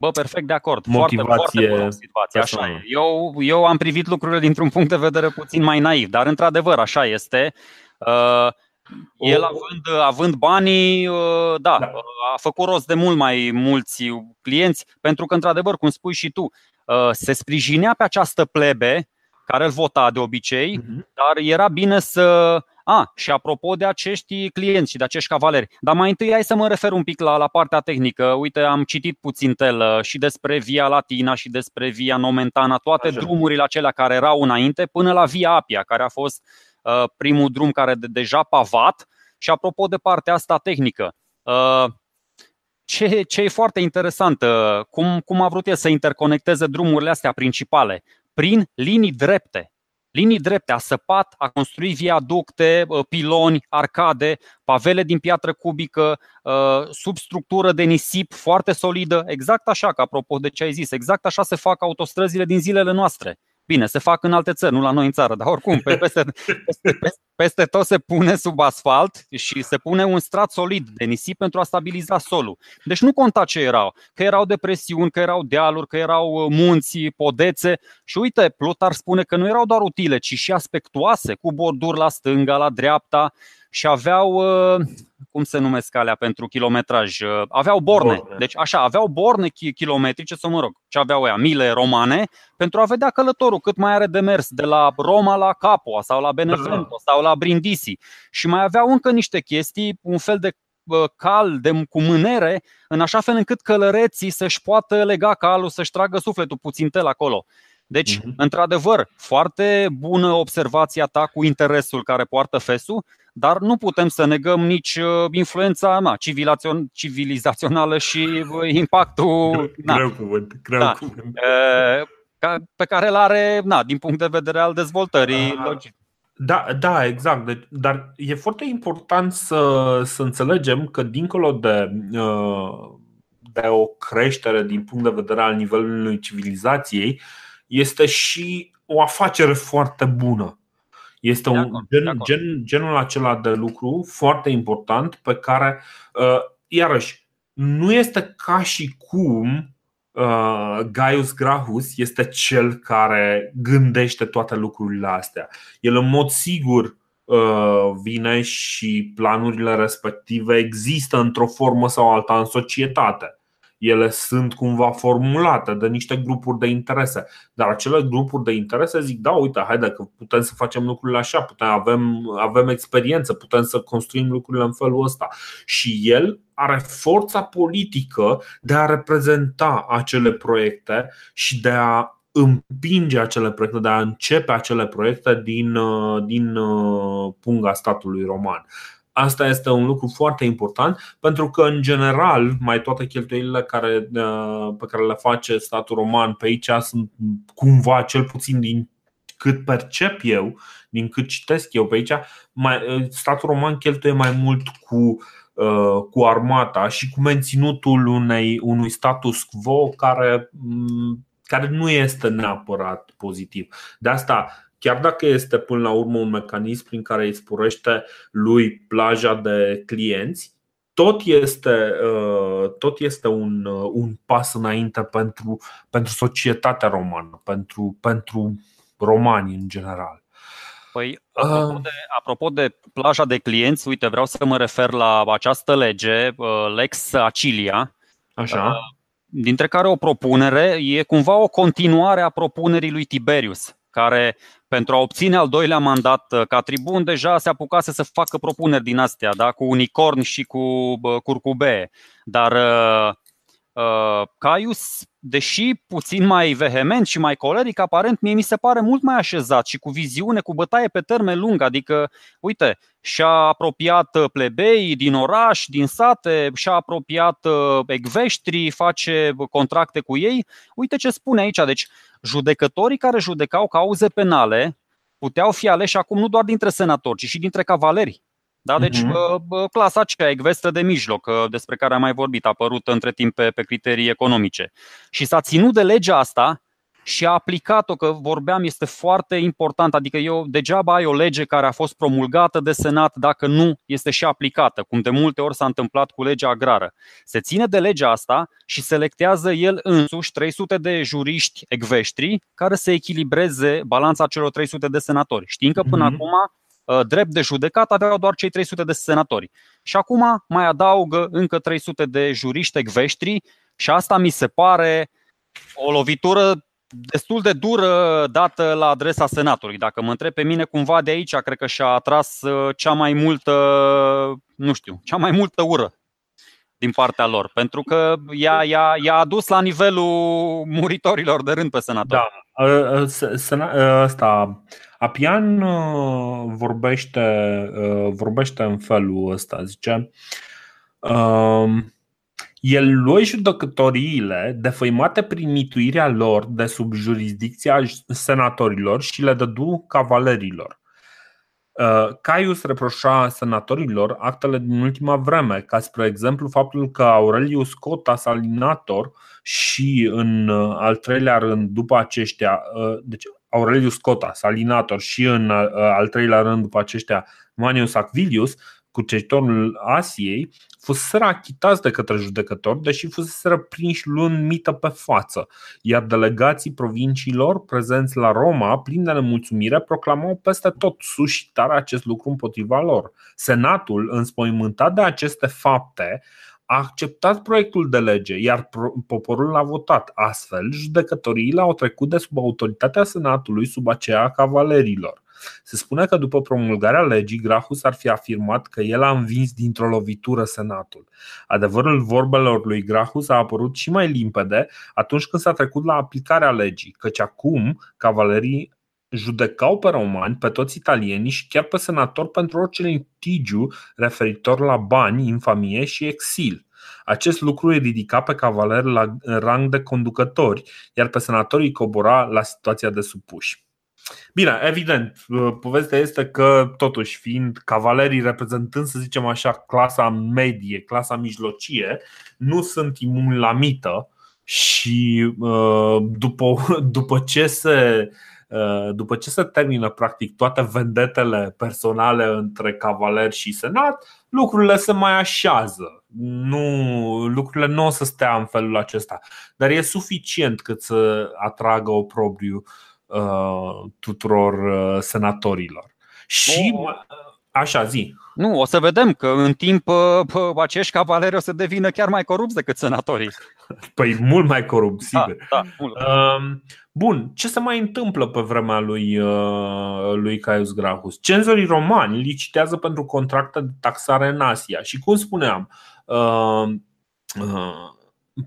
B: Bă, perfect de acord. Motivație foarte, foarte bună situație. Așa e. Eu, eu am privit lucrurile dintr-un punct de vedere puțin mai naiv, dar într-adevăr așa este. Uh, el având, având banii, uh, da, da, a făcut rost de mult mai mulți clienți, pentru că, într-adevăr, cum spui și tu, uh, se sprijinea pe această plebe care îl vota de obicei, uh-huh. dar era bine să a, și apropo de acești clienți și de acești cavaleri, dar mai întâi hai să mă refer un pic la, la partea tehnică. Uite, am citit puțin tel uh, și despre Via Latina și despre Via Nomentana, toate Așa. drumurile acelea care erau înainte, până la Via Apia, care a fost primul drum care de deja pavat și apropo de partea asta tehnică, ce, ce e foarte interesant, cum, cum a vrut el să interconecteze drumurile astea principale? Prin linii drepte linii drepte, a săpat, a construit viaducte, piloni, arcade, pavele din piatră cubică, substructură de nisip foarte solidă, exact așa, ca apropo de ce ai zis, exact așa se fac autostrăzile din zilele noastre. Bine, se fac în alte țări, nu la noi în țară, dar oricum, pe peste, peste, peste, peste tot se pune sub asfalt și se pune un strat solid de nisip pentru a stabiliza solul. Deci nu conta ce erau, că erau depresiuni, că erau dealuri, că erau uh, munți, podețe și uite, Plutar spune că nu erau doar utile, ci și aspectuoase, cu borduri la stânga, la dreapta, și aveau, uh, cum se numesc alea pentru kilometraj, uh, aveau borne. borne. Deci așa, aveau borne kilometrice, să mă rog, ce aveau ea, mile romane, pentru a vedea călătorul cât mai are de mers de la Roma la Capua sau la Benevento da. sau la Brindisi. Și mai aveau încă niște chestii, un fel de uh, cal de, cu mânere, în așa fel încât călăreții să-și poată lega calul, să-și tragă sufletul puțin tel acolo. Deci, uh-huh. într-adevăr, foarte bună observația ta cu interesul care poartă fesul, dar nu putem să negăm nici uh, influența na, civilizațională și uh, impactul
A: na, greu cuvânt, greu
B: da,
A: cuvânt.
B: pe care îl are na, din punct de vedere al dezvoltării uh,
A: Da, da, exact. Deci, dar e foarte important să, să înțelegem că dincolo de, de o creștere din punct de vedere al nivelului civilizației, este și o afacere foarte bună. Este un acord, gen, gen, genul acela de lucru foarte important pe care, uh, iarăși, nu este ca și cum uh, Gaius Grahus este cel care gândește toate lucrurile astea. El, în mod sigur, uh, vine și planurile respective există într-o formă sau alta în societate ele sunt cumva formulate de niște grupuri de interese. Dar acele grupuri de interese zic, da, uite, haide că putem să facem lucrurile așa, putem, avem, avem experiență, putem să construim lucrurile în felul ăsta. Și el are forța politică de a reprezenta acele proiecte și de a împinge acele proiecte, de a începe acele proiecte din, din uh, punga statului roman. Asta este un lucru foarte important pentru că, în general, mai toate cheltuielile care, uh, pe care le face statul roman pe aici sunt cumva, cel puțin din cât percep eu, din cât citesc eu pe aici, mai, uh, statul roman cheltuie mai mult cu, uh, cu armata și cu menținutul unei, unui status quo care, mm, care nu este neapărat pozitiv. De asta chiar dacă este până la urmă un mecanism prin care îi sporește lui plaja de clienți, tot este, uh, tot este un, uh, un pas înainte pentru, pentru societatea romană, pentru, pentru romani în general.
B: Păi, apropo uh. de, apropo de plaja de clienți, uite, vreau să mă refer la această lege, Lex Acilia,
A: Așa.
B: dintre care o propunere e cumva o continuare a propunerii lui Tiberius, care pentru a obține al doilea mandat uh, ca tribun, deja se apucase să facă propuneri din astea, da? cu unicorn și cu curcubee. Dar uh, uh, Caius, deși puțin mai vehement și mai coleric, aparent mie mi se pare mult mai așezat și cu viziune, cu bătaie pe termen lung. Adică, uite, și-a apropiat uh, plebei din oraș, din sate, și-a apropiat ecveștrii, face contracte cu ei. Uite ce spune aici. Deci, judecătorii care judecau cauze penale puteau fi aleși acum nu doar dintre senatori, ci și dintre cavaleri. Da? Deci uh-huh. clasa aceea, ecvestă de mijloc, uh, despre care am mai vorbit, a apărut între timp pe, pe criterii economice. Și s-a ținut de legea asta și a aplicat-o, că vorbeam, este foarte important. Adică eu degeaba ai o lege care a fost promulgată de Senat dacă nu este și aplicată, cum de multe ori s-a întâmplat cu legea agrară. Se ține de legea asta și selectează el însuși 300 de juriști ecveștri care să echilibreze balanța celor 300 de senatori. Știind că până mm-hmm. acum ă, drept de judecat aveau doar cei 300 de senatori. Și acum mai adaugă încă 300 de juriști ecveștri și asta mi se pare o lovitură destul de dură dată la adresa Senatului. Dacă mă întreb pe mine, cumva de aici cred că și-a atras uh, cea mai multă, nu știu, cea mai multă ură din partea lor, pentru că i-a, i-a, i-a adus la nivelul muritorilor de rând pe senator.
A: Da, ă, ă, asta, Apian vorbește, vorbește în felul ăsta, zice el luă judecătoriile defăimate prin mituirea lor de sub jurisdicția senatorilor și le dădu cavalerilor. Uh, Caius reproșa senatorilor actele din ultima vreme, ca spre exemplu faptul că Aurelius Cota Salinator și în uh, al treilea rând după aceștia, uh, deci Aurelius Cota Salinator și în al treilea rând după aceștia Manius Acvilius, cuceritorul Asiei, fuseseră achitați de către judecători, deși fuseseră prinși luând mită pe față, iar delegații provinciilor prezenți la Roma, plini de nemulțumire, proclamau peste tot sus și tare acest lucru împotriva lor. Senatul, înspăimântat de aceste fapte, a acceptat proiectul de lege, iar poporul l-a votat. Astfel, judecătoriile au trecut de sub autoritatea Senatului sub aceea a cavalerilor. Se spune că după promulgarea legii, Grahus ar fi afirmat că el a învins dintr-o lovitură senatul. Adevărul vorbelor lui Grahus a apărut și mai limpede atunci când s-a trecut la aplicarea legii, căci acum cavalerii judecau pe romani, pe toți italienii și chiar pe senator pentru orice litigiu referitor la bani, infamie și exil. Acest lucru îi ridica pe cavaleri la rang de conducători, iar pe senatorii îi cobora la situația de supuși. Bine, evident, uh, povestea este că, totuși, fiind cavalerii reprezentând, să zicem așa, clasa medie, clasa mijlocie, nu sunt imuni la mită și uh, după, după ce se uh, după ce se termină practic toate vendetele personale între cavaleri și senat, lucrurile se mai așează. Nu, lucrurile nu o să stea în felul acesta, dar e suficient cât să atragă oprobriu uh, Uh, tuturor uh, senatorilor. Și oh. așa zi.
B: Nu, o să vedem că în timp uh, acești cavaleri o să devină chiar mai corupți decât senatorii.
A: Păi mult mai corupți, da, sigur. Da, da, mult. Um, bun, ce se mai întâmplă pe vremea lui, lui Caius Gracchus? Cenzorii romani licitează pentru contracte de taxare în Asia și cum spuneam, uh, uh,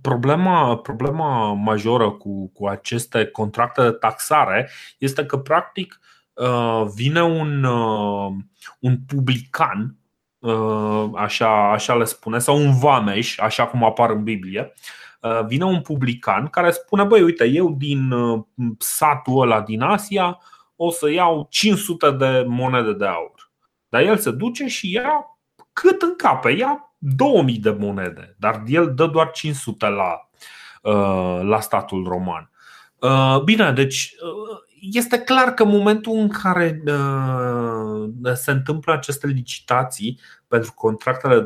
A: Problema, problema majoră cu, cu aceste contracte de taxare este că, practic, uh, vine un, uh, un publican, uh, așa, așa le spune, sau un vameș, așa cum apar în Biblie, vine un publican care spune: Băi, uite, eu din satul ăla din Asia o să iau 500 de monede de aur. Dar el se duce și ia cât încape, ia 2000 de monede, dar el dă doar 500 la, uh, la statul roman. Uh, bine, deci uh, este clar că în momentul în care se întâmplă aceste licitații pentru contractele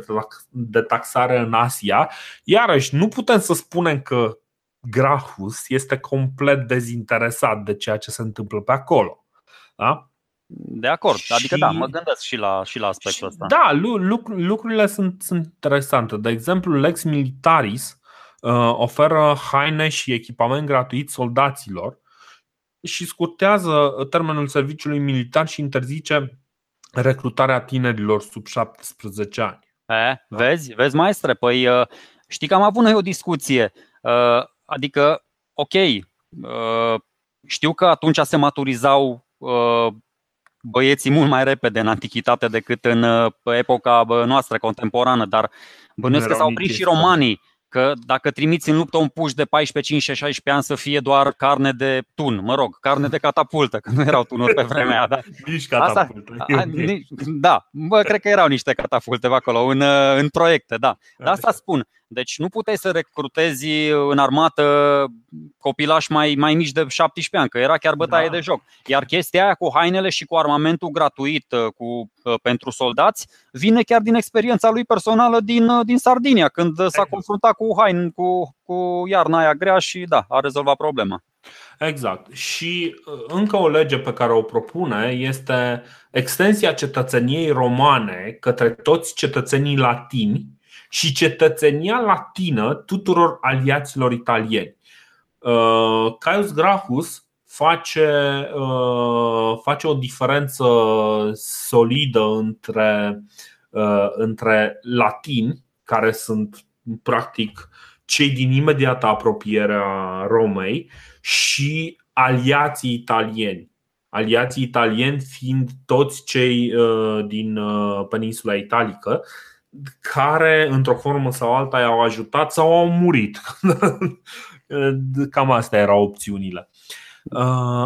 A: de taxare în Asia, iarăși nu putem să spunem că Grahus este complet dezinteresat de ceea ce se întâmplă pe acolo. Da?
B: De acord, adică și, da, mă gândesc și la, și la aspectul ăsta.
A: Da, lucrurile sunt, sunt interesante. De exemplu, Lex Militaris uh, oferă haine și echipament gratuit soldaților și scurtează termenul serviciului militar și interzice recrutarea tinerilor sub 17 ani.
B: E, vezi, vezi, maestre, păi uh, știi că am avut noi o discuție. Uh, adică, ok, uh, știu că atunci se maturizau băieții mult mai repede în antichitate decât în uh, epoca noastră contemporană, dar bănuiesc că s-au oprit și romanii că dacă trimiți în luptă un puș de 14, 15, 16 ani să fie doar carne de tun, mă rog, carne de catapultă, că nu erau tunuri pe vremea aia. Da?
A: Nici catapultă. Asta, a,
B: da, bă, cred că erau niște catapulte pe acolo, în, uh, în proiecte, da. Dar asta spun, deci nu puteai să recrutezi în armată copilași mai, mai mici de 17 ani, că era chiar bătaie da. de joc. Iar chestia aia cu hainele și cu armamentul gratuit uh, cu, uh, pentru soldați vine chiar din experiența lui personală din, uh, din Sardinia, când s-a exact. confruntat cu haine, cu, cu iarna aia grea și da, a rezolvat problema.
A: Exact. Și încă o lege pe care o propune este extensia cetățeniei romane către toți cetățenii latini și cetățenia latină tuturor aliaților italieni. Uh, Caius Gracchus face, uh, face o diferență solidă între, uh, între latini, care sunt practic cei din imediata apropiere a Romei, și aliații italieni aliații italieni fiind toți cei din peninsula italică, care, într-o formă sau alta, i-au ajutat sau au murit. Cam astea erau opțiunile.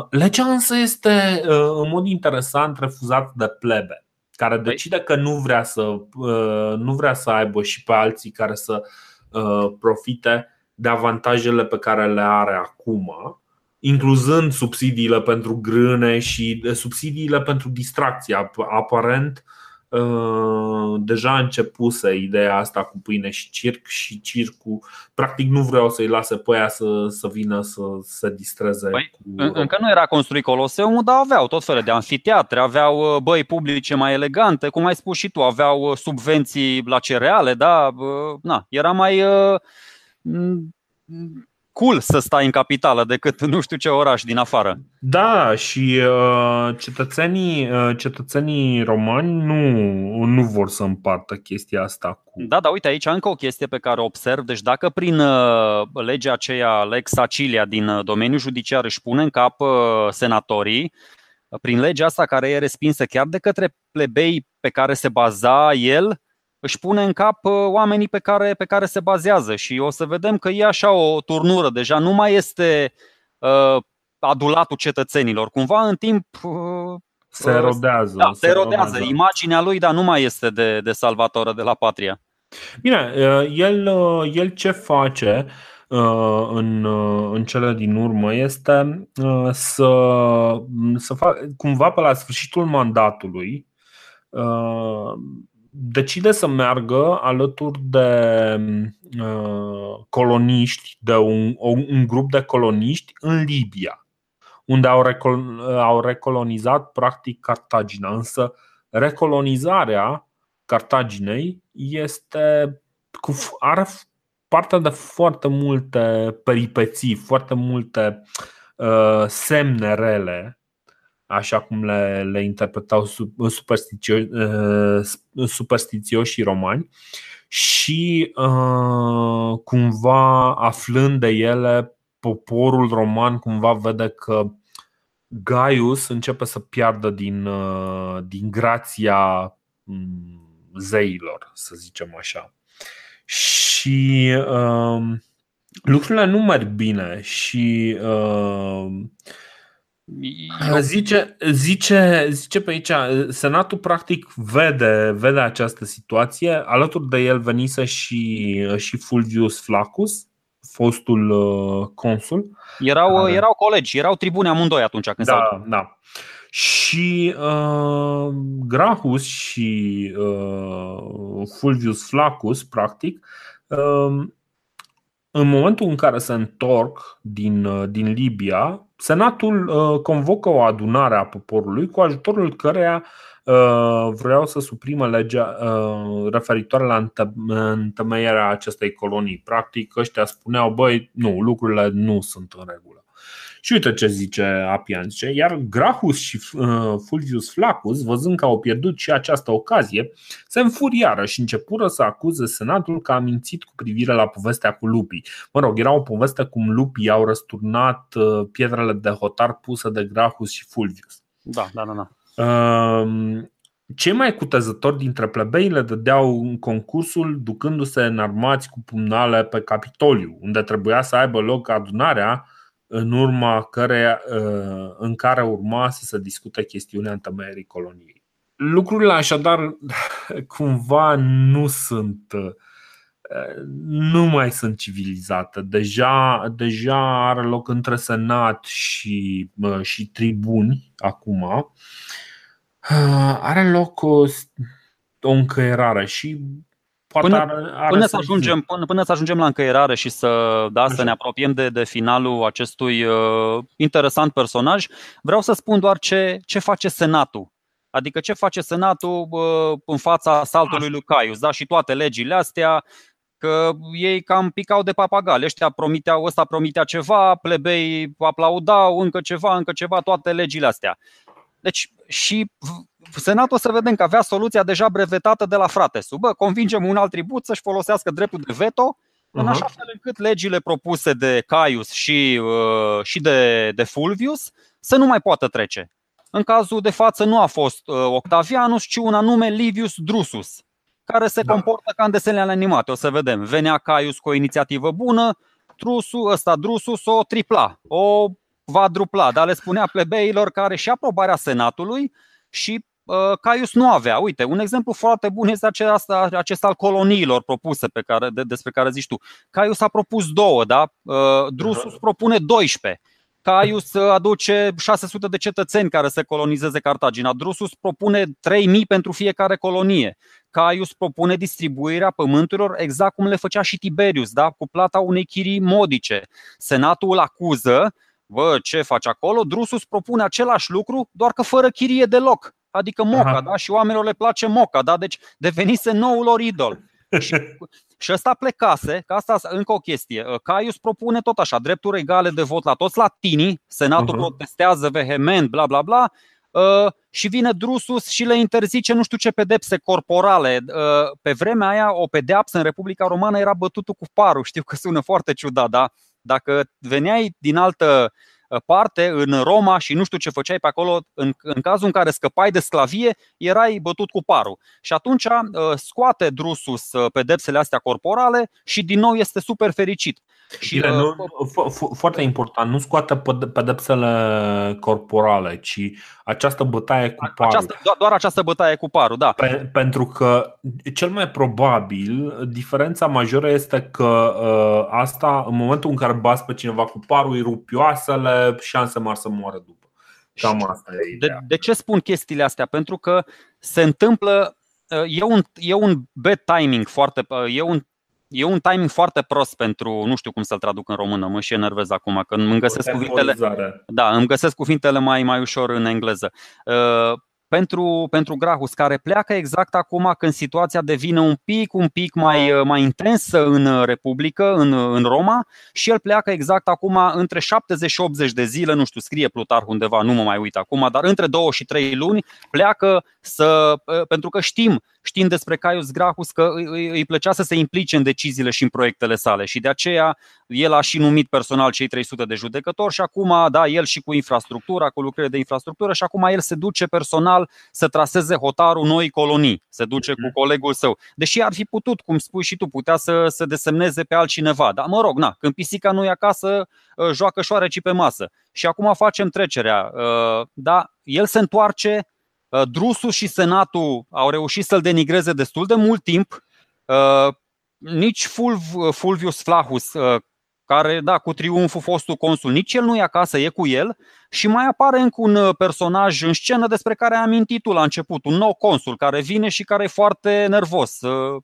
A: Legea însă este, în mod interesant, refuzată de plebe care păi- decide că nu vrea să, uh, nu vrea să aibă și pe alții care să uh, profite de avantajele pe care le are acum, incluzând subsidiile pentru grâne și uh, subsidiile pentru distracție. Aparent, Uh, deja începuse ideea asta cu pâine și circ și circul practic nu vreau să-i lase pe aia să, să vină să se distreze. Păi, cu...
B: Încă nu era construit Coloseumul, dar aveau tot felul de anfiteatre, aveau uh, băi publice mai elegante, cum ai spus și tu, aveau uh, subvenții la cereale, da, na, era mai cool să stai în capitală decât nu știu ce oraș din afară.
A: Da, și uh, cetățenii, uh, cetățenii romani nu, nu vor să împartă chestia asta cu.
B: Da, da, uite aici încă o chestie pe care o observ. Deci dacă prin uh, legea aceea Lex Acilia din uh, domeniul judiciar își pune în cap uh, senatorii, prin legea asta care e respinsă chiar de către plebei pe care se baza el, își pune în cap uh, oamenii pe care, pe care se bazează și o să vedem că e așa o turnură, deja nu mai este uh, adulatul cetățenilor. Cumva în timp uh,
A: se erodează.
B: Da, se erodează. Imaginea lui, dar nu mai este de, de salvatoră de la patria.
A: Bine, uh, el, uh, el ce face în, în cele din urmă este să, să fac, cumva pe la sfârșitul mandatului decide să meargă alături de uh, coloniști, de un, un grup de coloniști în Libia, unde au, recol, au recolonizat practic Cartagina. Însă recolonizarea Cartaginei este cu, are parte de foarte multe peripeții, foarte multe uh, semne rele așa cum le, le interpretau superstițio, uh, superstițioșii romani și uh, cumva aflând de ele, poporul roman cumva vede că Gaius începe să piardă din, uh, din grația mm, zeilor, să zicem așa. Și uh, lucrurile nu merg bine și uh, eu... Zice, zice, zice pe aici, Senatul practic vede, vede această situație. Alături de el venise și, și Fulvius Flaccus, fostul uh, consul.
B: Erau, uh, erau colegi, erau tribuni amândoi atunci când
A: da, s-au... Da, și uh, Grahus și uh, Fulvius Flaccus, practic, uh, în momentul în care se întorc din, uh, din Libia, Senatul uh, convocă o adunare a poporului cu ajutorul căreia uh, vreau să suprimă legea referitoare la întemeierea acestei colonii. Practic, ăștia spuneau, băi, nu, lucrurile nu sunt în regulă. Și uite ce zice Apian, zice, iar Grahus și uh, Fulvius Flaccus, văzând că au pierdut și această ocazie, se înfuriară și începură să acuze senatul că a mințit cu privire la povestea cu lupii. Mă rog, era o poveste cum lupii au răsturnat uh, pietrele de hotar puse de Grahus și Fulvius.
B: Da, da, da. da.
A: Uh, cei mai cutezători dintre plebei le dădeau în concursul ducându-se înarmați cu pumnale pe Capitoliu, unde trebuia să aibă loc adunarea în urma care, uh, în care urma să se discute chestiunea întemeierii coloniei. Lucrurile așadar cumva nu sunt uh, nu mai sunt civilizate. Deja, deja are loc între senat și, uh, și tribuni acum. Are loc o, o încăierare și
B: Poate până, are, are până, să ajungem, până, până să ajungem la încăierare și să, da, să ne apropiem de, de finalul acestui uh, interesant personaj, vreau să spun doar ce, ce face Senatul. Adică ce face Senatul uh, în fața saltului lui Caius da? și toate legile astea, că ei cam picau de papagali. Ăștia promiteau, ăsta promitea ceva, plebei aplaudau, încă ceva, încă ceva, toate legile astea. Deci și Senatul să vedem că avea soluția deja brevetată de la frate. Bă, convingem un alt tribut să-și folosească dreptul de veto în așa fel încât legile propuse de Caius și, uh, și de, de Fulvius să nu mai poată trece. În cazul de față nu a fost Octavianus, ci un anume Livius Drusus, care se da. comportă ca în desenele animate. O să vedem. Venea Caius cu o inițiativă bună, Trusul, ăsta Drusus o tripla, o quadrupla, dar le spunea plebeilor care și aprobarea senatului și uh, Caius nu avea. Uite, un exemplu foarte bun este acesta, acesta al coloniilor propuse pe care, de, despre care zici tu. Caius a propus două, da? Uh, Drusus propune 12. Caius aduce 600 de cetățeni care să colonizeze Cartagina. Drusus propune 3000 pentru fiecare colonie. Caius propune distribuirea pământurilor exact cum le făcea și Tiberius, da? cu plata unei chirii modice. Senatul îl acuză, bă, ce faci acolo? Drusus propune același lucru, doar că fără chirie deloc. Adică moca, da? Și oamenilor le place moca, da? Deci devenise noul lor idol. și, și ăsta plecase, că asta încă o chestie. Caius propune tot așa, drepturi egale de vot la toți latinii, senatul uh-huh. protestează vehement, bla bla bla, uh, și vine Drusus și le interzice nu știu ce pedepse corporale. Uh, pe vremea aia, o pedeapsă în Republica Romană era bătutul cu parul. Știu că sună foarte ciudat, da? Dacă veneai din altă Uh, parte în Roma și nu știu ce făceai pe acolo, în, în cazul în care scăpai de sclavie, erai bătut cu parul. Și atunci uh, scoate Drusus uh, pedepsele astea corporale și din nou este super fericit.
A: Și, Bine, nu, foarte important, nu scoate pedepsele corporale, ci această bătaie cu parul.
B: Această, doar această bătaie cu parul, da.
A: Pe, pentru că cel mai probabil diferența majoră este că uh, asta, în momentul în care bați pe cineva cu parul, îi rupi oasele, șanse mari să moară după. Cam asta e
B: de, de ce spun chestiile astea? Pentru că se întâmplă E un, e un bad timing foarte. E un e un timing foarte prost pentru, nu știu cum să-l traduc în română, mă și enervez acum, că îmi găsesc cuvintele, da, îmi găsesc cuvintele mai, mai ușor în engleză. Uh, pentru, pentru Grahus, care pleacă exact acum când situația devine un pic, un pic mai, mai intensă în Republică, în, în Roma, și el pleacă exact acum între 70 și 80 de zile, nu știu, scrie Plutarh undeva, nu mă mai uit acum, dar între 2 și 3 luni pleacă să, pentru că știm știind despre Caius Gracchus că îi, îi plăcea să se implice în deciziile și în proiectele sale și de aceea el a și numit personal cei 300 de judecători și acum, da, el și cu infrastructura, cu lucrările de infrastructură și acum el se duce personal să traseze hotarul noi colonii, se duce cu mhm. colegul său. Deși ar fi putut, cum spui și tu, putea să se desemneze pe altcineva, dar mă rog, na, când pisica nu e acasă, ă, joacă șoareci pe masă. Și acum facem trecerea. Ă, da, el se întoarce Uh, Drusus și Senatul au reușit să-l denigreze destul de mult timp. Uh, nici Fulvius Flaccus, uh, care, da, cu triumful fostul consul, nici el nu e acasă, e cu el. Și mai apare încă un personaj în scenă despre care am amintit tu la început, un nou consul care vine și care e foarte nervos.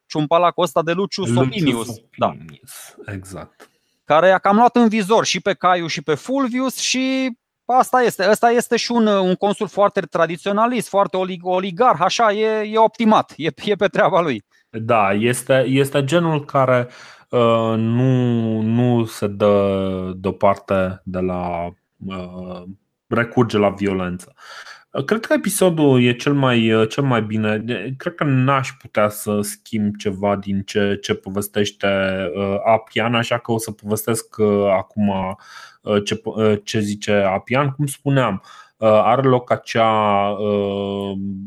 B: Ciumpalacul ăsta de Lucius Opinius.
A: Da. Exact.
B: Care a cam luat în vizor și pe Caiu și pe Fulvius și Asta este. Asta este și un, un consul foarte tradiționalist, foarte oligarh, așa, e, e optimat, e, e pe treaba lui.
A: Da, este, este genul care uh, nu, nu se dă deoparte de la uh, recurge la violență. Cred că episodul e cel mai, cel mai bine. Cred că n-aș putea să schimb ceva din ce, ce povestește uh, Apian, așa că o să povestesc uh, acum Uh, ce, uh, ce zice Apian. Cum spuneam, uh, are loc acea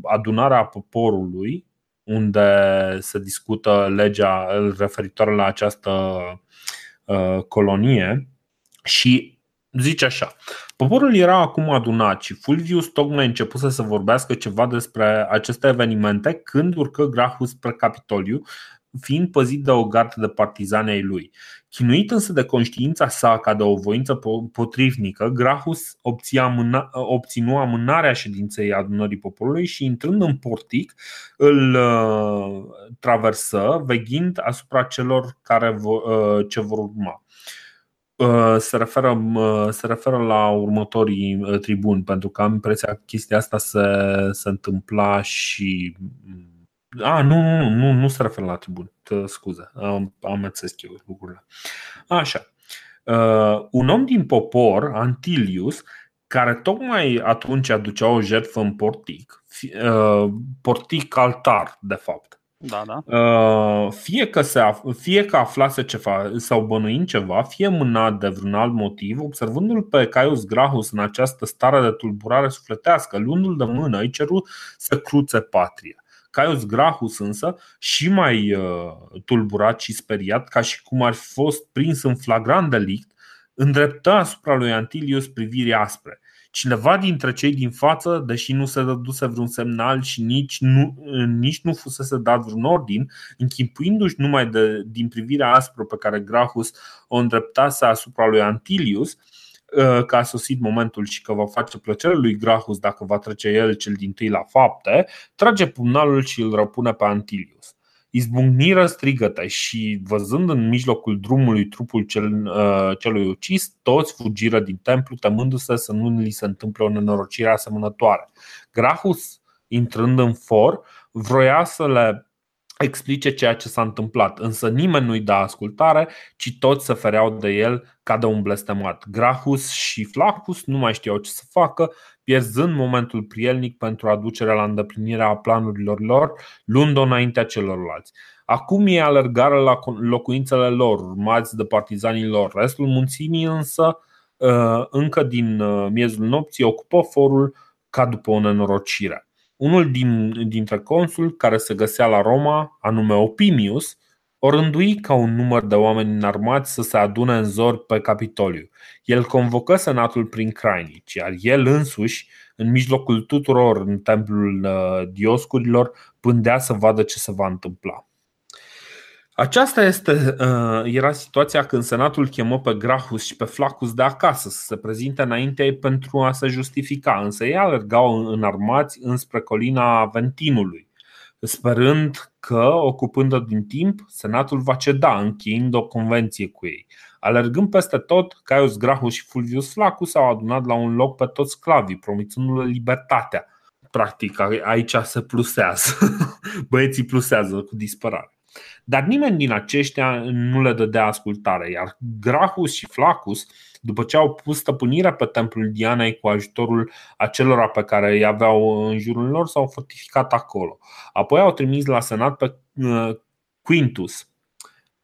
A: adunare a poporului unde se discută legea referitoare la această colonie și zice așa. Poporul era acum adunat și Fulvius tocmai începuse să vorbească ceva despre aceste evenimente când urcă Grahus spre Capitoliu, fiind păzit de o gardă de partizani ai lui. Chinuit însă de conștiința sa ca de o voință potrivnică, Grahus amâna, obținu amânarea ședinței adunării poporului și intrând în portic îl uh, traversă, veghind asupra celor care vor, uh, ce vor urma. Uh, se referă, uh, se referă la următorii uh, tribuni, pentru că am impresia că chestia asta se, se întâmpla și a, nu, nu, nu, nu se referă la tribun. Scuze, am amețesc eu lucrurile. Așa. Uh, un om din popor, Antilius, care tocmai atunci aducea o jertfă în portic, uh, portic altar, de fapt.
B: Da, da.
A: Fie că, se af- fie că aflase ceva sau bănuind ceva, fie mânat de vreun alt motiv, observându-l pe Caius Grahus în această stare de tulburare sufletească, luându-l de mână, îi ceru să cruțe patria. Caius Grahus însă, și mai uh, tulburat și speriat, ca și cum ar fi fost prins în flagrant delict, îndreptă asupra lui Antilius priviri aspre. Cineva dintre cei din față, deși nu se dăduse vreun semnal și nici nu, nici nu fusese dat vreun ordin, închipuindu-și numai de, din privirea aspră pe care Grahus o îndreptase asupra lui Antilius, Uh, că a sosit momentul și că va face plăcere lui Grahus dacă va trece el cel din tâi la fapte, trage pumnalul și îl răpune pe Antilius. Izbucniră strigăte și, văzând în mijlocul drumului trupul cel, uh, celui ucis, toți fugiră din templu, temându-se să nu li se întâmple o nenorocire asemănătoare. Grahus, intrând în for, vroia să le explice ceea ce s-a întâmplat, însă nimeni nu-i da ascultare, ci toți se fereau de el ca de un blestemat. Grahus și Flaccus nu mai știau ce să facă, pierzând momentul prielnic pentru aducerea la îndeplinire a planurilor lor, luând-o înaintea celorlalți. Acum ei alergară la locuințele lor, urmați de partizanii lor. Restul munțimii însă, uh, încă din uh, miezul nopții, ocupă forul ca după o nenorocire. Unul din, dintre consul care se găsea la Roma, anume Opimius, o rândui ca un număr de oameni înarmați să se adune în zor pe Capitoliu. El convocă senatul prin crainici, iar el însuși, în mijlocul tuturor în templul uh, dioscurilor, pândea să vadă ce se va întâmpla. Aceasta este, uh, era situația când senatul chemă pe Grahus și pe Flacus de acasă să se prezinte înainte pentru a se justifica, însă ei alergau înarmați înspre colina Aventinului, sperând că, ocupând-o din timp, senatul va ceda, încheind o convenție cu ei. Alergând peste tot, Caius Grahus și Fulvius Flacus au adunat la un loc pe toți sclavii, promițându-le libertatea. Practic, aici se plusează. Băieții plusează cu disperare. Dar nimeni din aceștia nu le dădea ascultare, iar Grahus și Flacus, după ce au pus stăpânirea pe templul Dianei cu ajutorul acelora pe care îi aveau în jurul lor, s-au fortificat acolo. Apoi au trimis la senat pe uh, Quintus,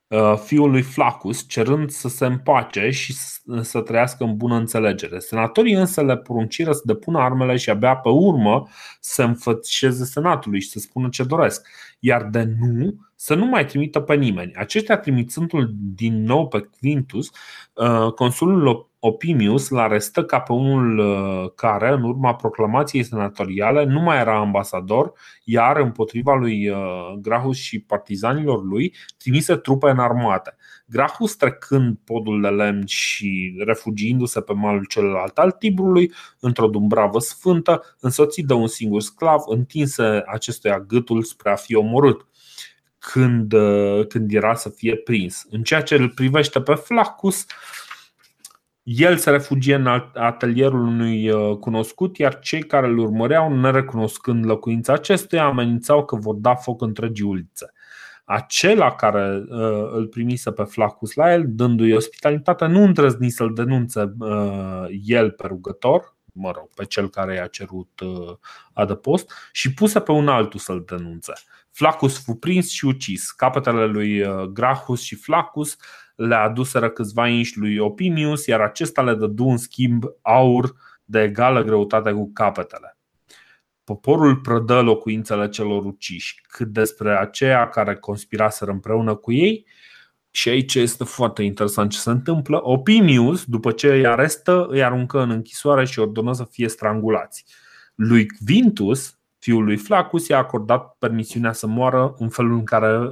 A: uh, fiul lui Flacus, cerând să se împace și să trăiască în bună înțelegere. Senatorii însă le porunciră să depună armele și abia pe urmă să înfățișeze senatului și să spună ce doresc. Iar de nu, să nu mai trimită pe nimeni. Aceștia trimițându-l din nou pe Quintus, uh, consulul Opimius l arestă ca pe unul uh, care, în urma proclamației senatoriale, nu mai era ambasador, iar împotriva lui uh, Grahus și partizanilor lui trimise trupe în armate. Grahus trecând podul de lemn și refugiindu-se pe malul celălalt al Tibrului, într-o dumbravă sfântă, însoțit de un singur sclav, întinse acestuia gâtul spre a fi omorât când, uh, când era să fie prins. În ceea ce îl privește pe Flacus, el se refugie în atelierul unui uh, cunoscut, iar cei care îl urmăreau, nerecunoscând locuința acestuia, amenințau că vor da foc întregii ulițe. Acela care uh, îl primise pe Flacus la el, dându-i ospitalitate, nu îndrăzni să-l denunțe uh, el pe rugător, mă rog, pe cel care i-a cerut uh, adăpost, și puse pe un altul să-l denunțe. Flacus fu prins și ucis. Capetele lui uh, Grahus și Flacus le aduseră câțiva inși lui Opimius, iar acesta le dădu în schimb aur de egală greutate cu capetele. Poporul prădă locuințele celor uciși, cât despre aceia care conspiraseră împreună cu ei, și aici este foarte interesant ce se întâmplă. Opimius, după ce îi arestă, îi aruncă în închisoare și ordonă să fie strangulați. Lui Quintus, fiul lui Flacus i-a acordat permisiunea să moară în felul în care uh,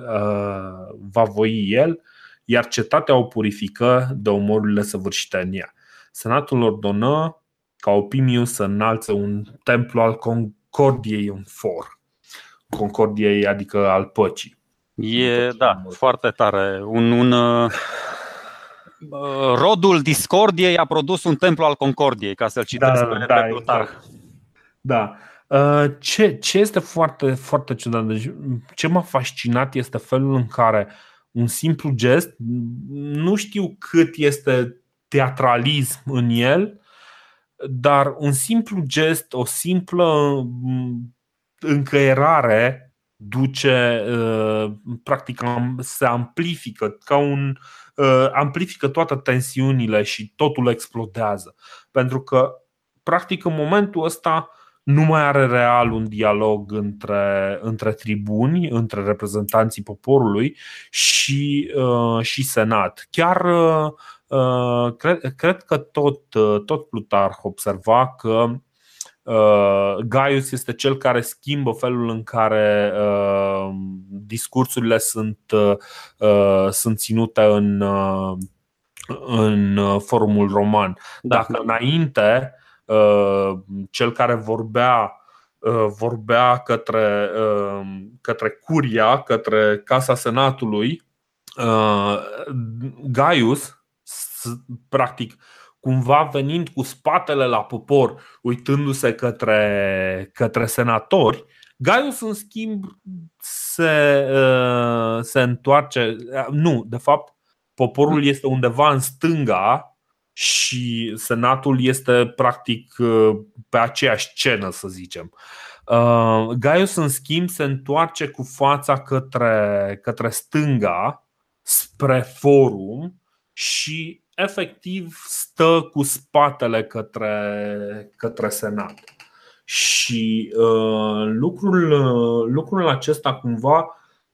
A: va voi el, iar cetatea o purifică de omorurile săvârșite în ea. Senatul ordonă ca Opimius să înalțe un templu al Concordiei în for. Concordiei, adică al păcii.
B: E, da, foarte tare. Un, un, uh, rodul discordiei a produs un templu al Concordiei, ca să-l citesc da, pe, da, pe Exact.
A: Da. Uh, ce, ce este foarte, foarte ciudat, deci, ce m-a fascinat este felul în care un simplu gest, nu știu cât este teatralism în el, dar un simplu gest, o simplă mm, încăierare duce, practic se amplifică ca un amplifică toate tensiunile și totul explodează. Pentru că practic în momentul ăsta nu mai are real un dialog între, între tribuni, între reprezentanții poporului și, uh, și senat. Chiar uh, uh cred, cred că tot, uh, tot Plutarh observa că uh, Gaius este cel care schimbă felul în care uh, discursurile sunt, uh, sunt ținute în, uh, în forumul roman. Da. Dacă înainte Uh, cel care vorbea uh, vorbea către, uh, către curia, către Casa Senatului, Gaius, practic, cumva venind cu spatele la popor, uitându-se către, către senatori, Gaius, în schimb, se, se întoarce. Nu, de fapt, poporul este undeva în stânga și Senatul este practic uh, pe aceeași scenă, să zicem. Uh, Gaius, în schimb, se întoarce cu fața către, către stânga, spre forum și efectiv stă cu spatele către, către Senat. Și uh, lucrul, uh, lucrul acesta cumva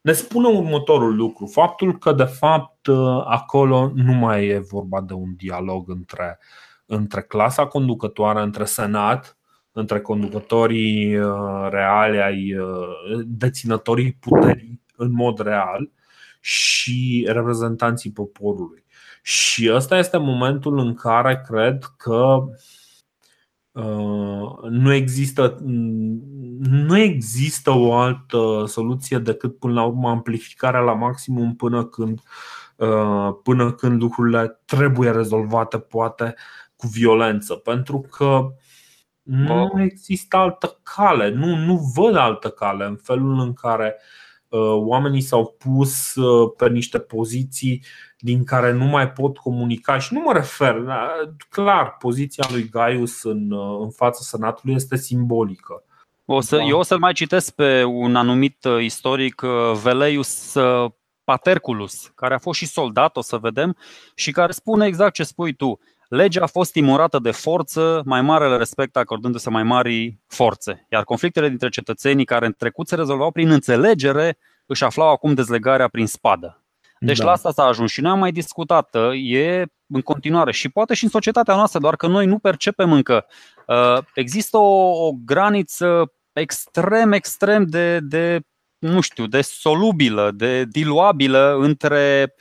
A: ne spune următorul lucru. Faptul că, de fapt, acolo nu mai e vorba de un dialog între, între clasa conducătoare, între senat, între conducătorii uh, reali ai uh, deținătorii puterii în mod real și reprezentanții poporului. Și ăsta este momentul în care cred că Uh, nu există, nu există o altă soluție decât până la urmă amplificarea la maximum până când, uh, până când lucrurile trebuie rezolvate poate cu violență. Pentru că nu există altă cale, nu, nu văd altă cale în felul în care uh, oamenii s-au pus pe niște poziții din care nu mai pot comunica și nu mă refer, da, clar, poziția lui Gaius în, în fața Senatului este simbolică.
B: O să, da. Eu o să-l mai citesc pe un anumit uh, istoric, uh, Veleius uh, Paterculus, care a fost și soldat, o să vedem, și care spune exact ce spui tu. Legea a fost timorată de forță, mai marele respect acordându-se mai mari forțe, iar conflictele dintre cetățenii care în trecut se rezolvau prin înțelegere își aflau acum dezlegarea prin spadă. Deci da. la asta s-a ajuns și noi am mai discutat, e în continuare și poate și în societatea noastră, doar că noi nu percepem încă. Uh, există o, o graniță extrem, extrem de, de, nu știu, de solubilă, de diluabilă între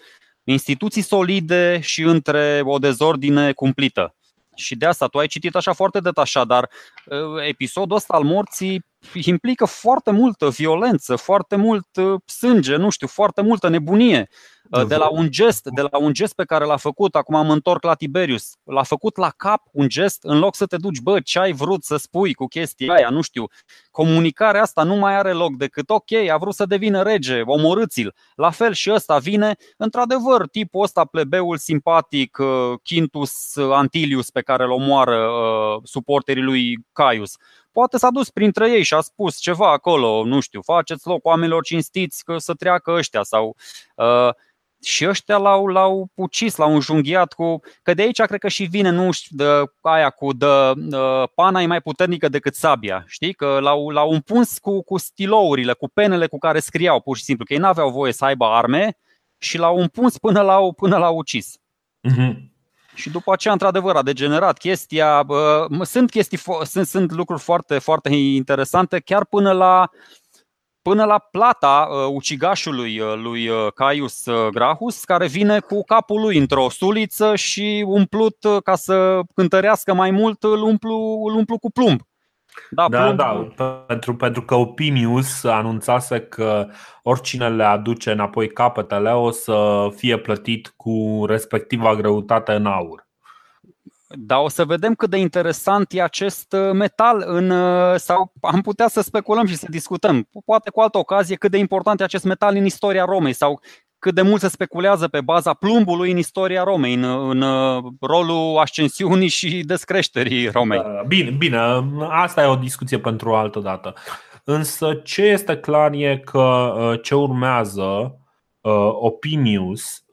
B: instituții solide și între o dezordine cumplită. Și de asta tu ai citit așa foarte detașat, dar uh, episodul ăsta al morții implică foarte multă violență, foarte mult uh, sânge, nu știu, foarte multă nebunie. Uh, de la un gest, de la un gest pe care l-a făcut, acum am întorc la Tiberius, l-a făcut la cap un gest în loc să te duci, bă, ce ai vrut să spui cu chestia aia, nu știu. Comunicarea asta nu mai are loc decât, ok, a vrut să devină rege, omorâți-l. La fel și ăsta vine, într-adevăr, tipul ăsta, plebeul simpatic, Quintus Antilius, pe care îl omoară suporterii lui Caius poate s-a dus printre ei și a spus ceva acolo, nu știu, faceți loc oamenilor cinstiți că să treacă ăștia sau uh, și ăștia l-au, l-au ucis, l-au înjunghiat cu. Că de aici cred că și vine, nu știu, de, aia cu de, uh, pana e mai puternică decât sabia. Știi? Că l-au, l-au împuns cu, cu stilourile, cu penele cu care scriau, pur și simplu. Că ei n-aveau voie să aibă arme și l-au împuns până l-au, până l-au ucis. Mm-hmm. Și după aceea, într-adevăr, a degenerat chestia. Sunt, chestii, sunt, sunt lucruri foarte, foarte interesante, chiar până la, până la plata uh, ucigașului uh, lui uh, Caius Grahus, care vine cu capul lui într-o suliță și umplut ca să cântărească mai mult, îl umplu, îl umplu cu plumb.
A: Da, da, plumb. da pentru, pentru că Opimius anunțase că oricine le aduce înapoi capetele o să fie plătit cu respectiva greutate în aur.
B: Dar o să vedem cât de interesant e acest uh, metal în, uh, sau am putea să speculăm și să discutăm, poate cu altă ocazie, cât de important e acest metal în istoria Romei sau cât de mult se speculează pe baza plumbului în istoria Romei, în, în uh, rolul ascensiunii și descreșterii Romei.
A: Bine, bine, asta e o discuție pentru o altă dată. însă ce este clar e că ce urmează Opinius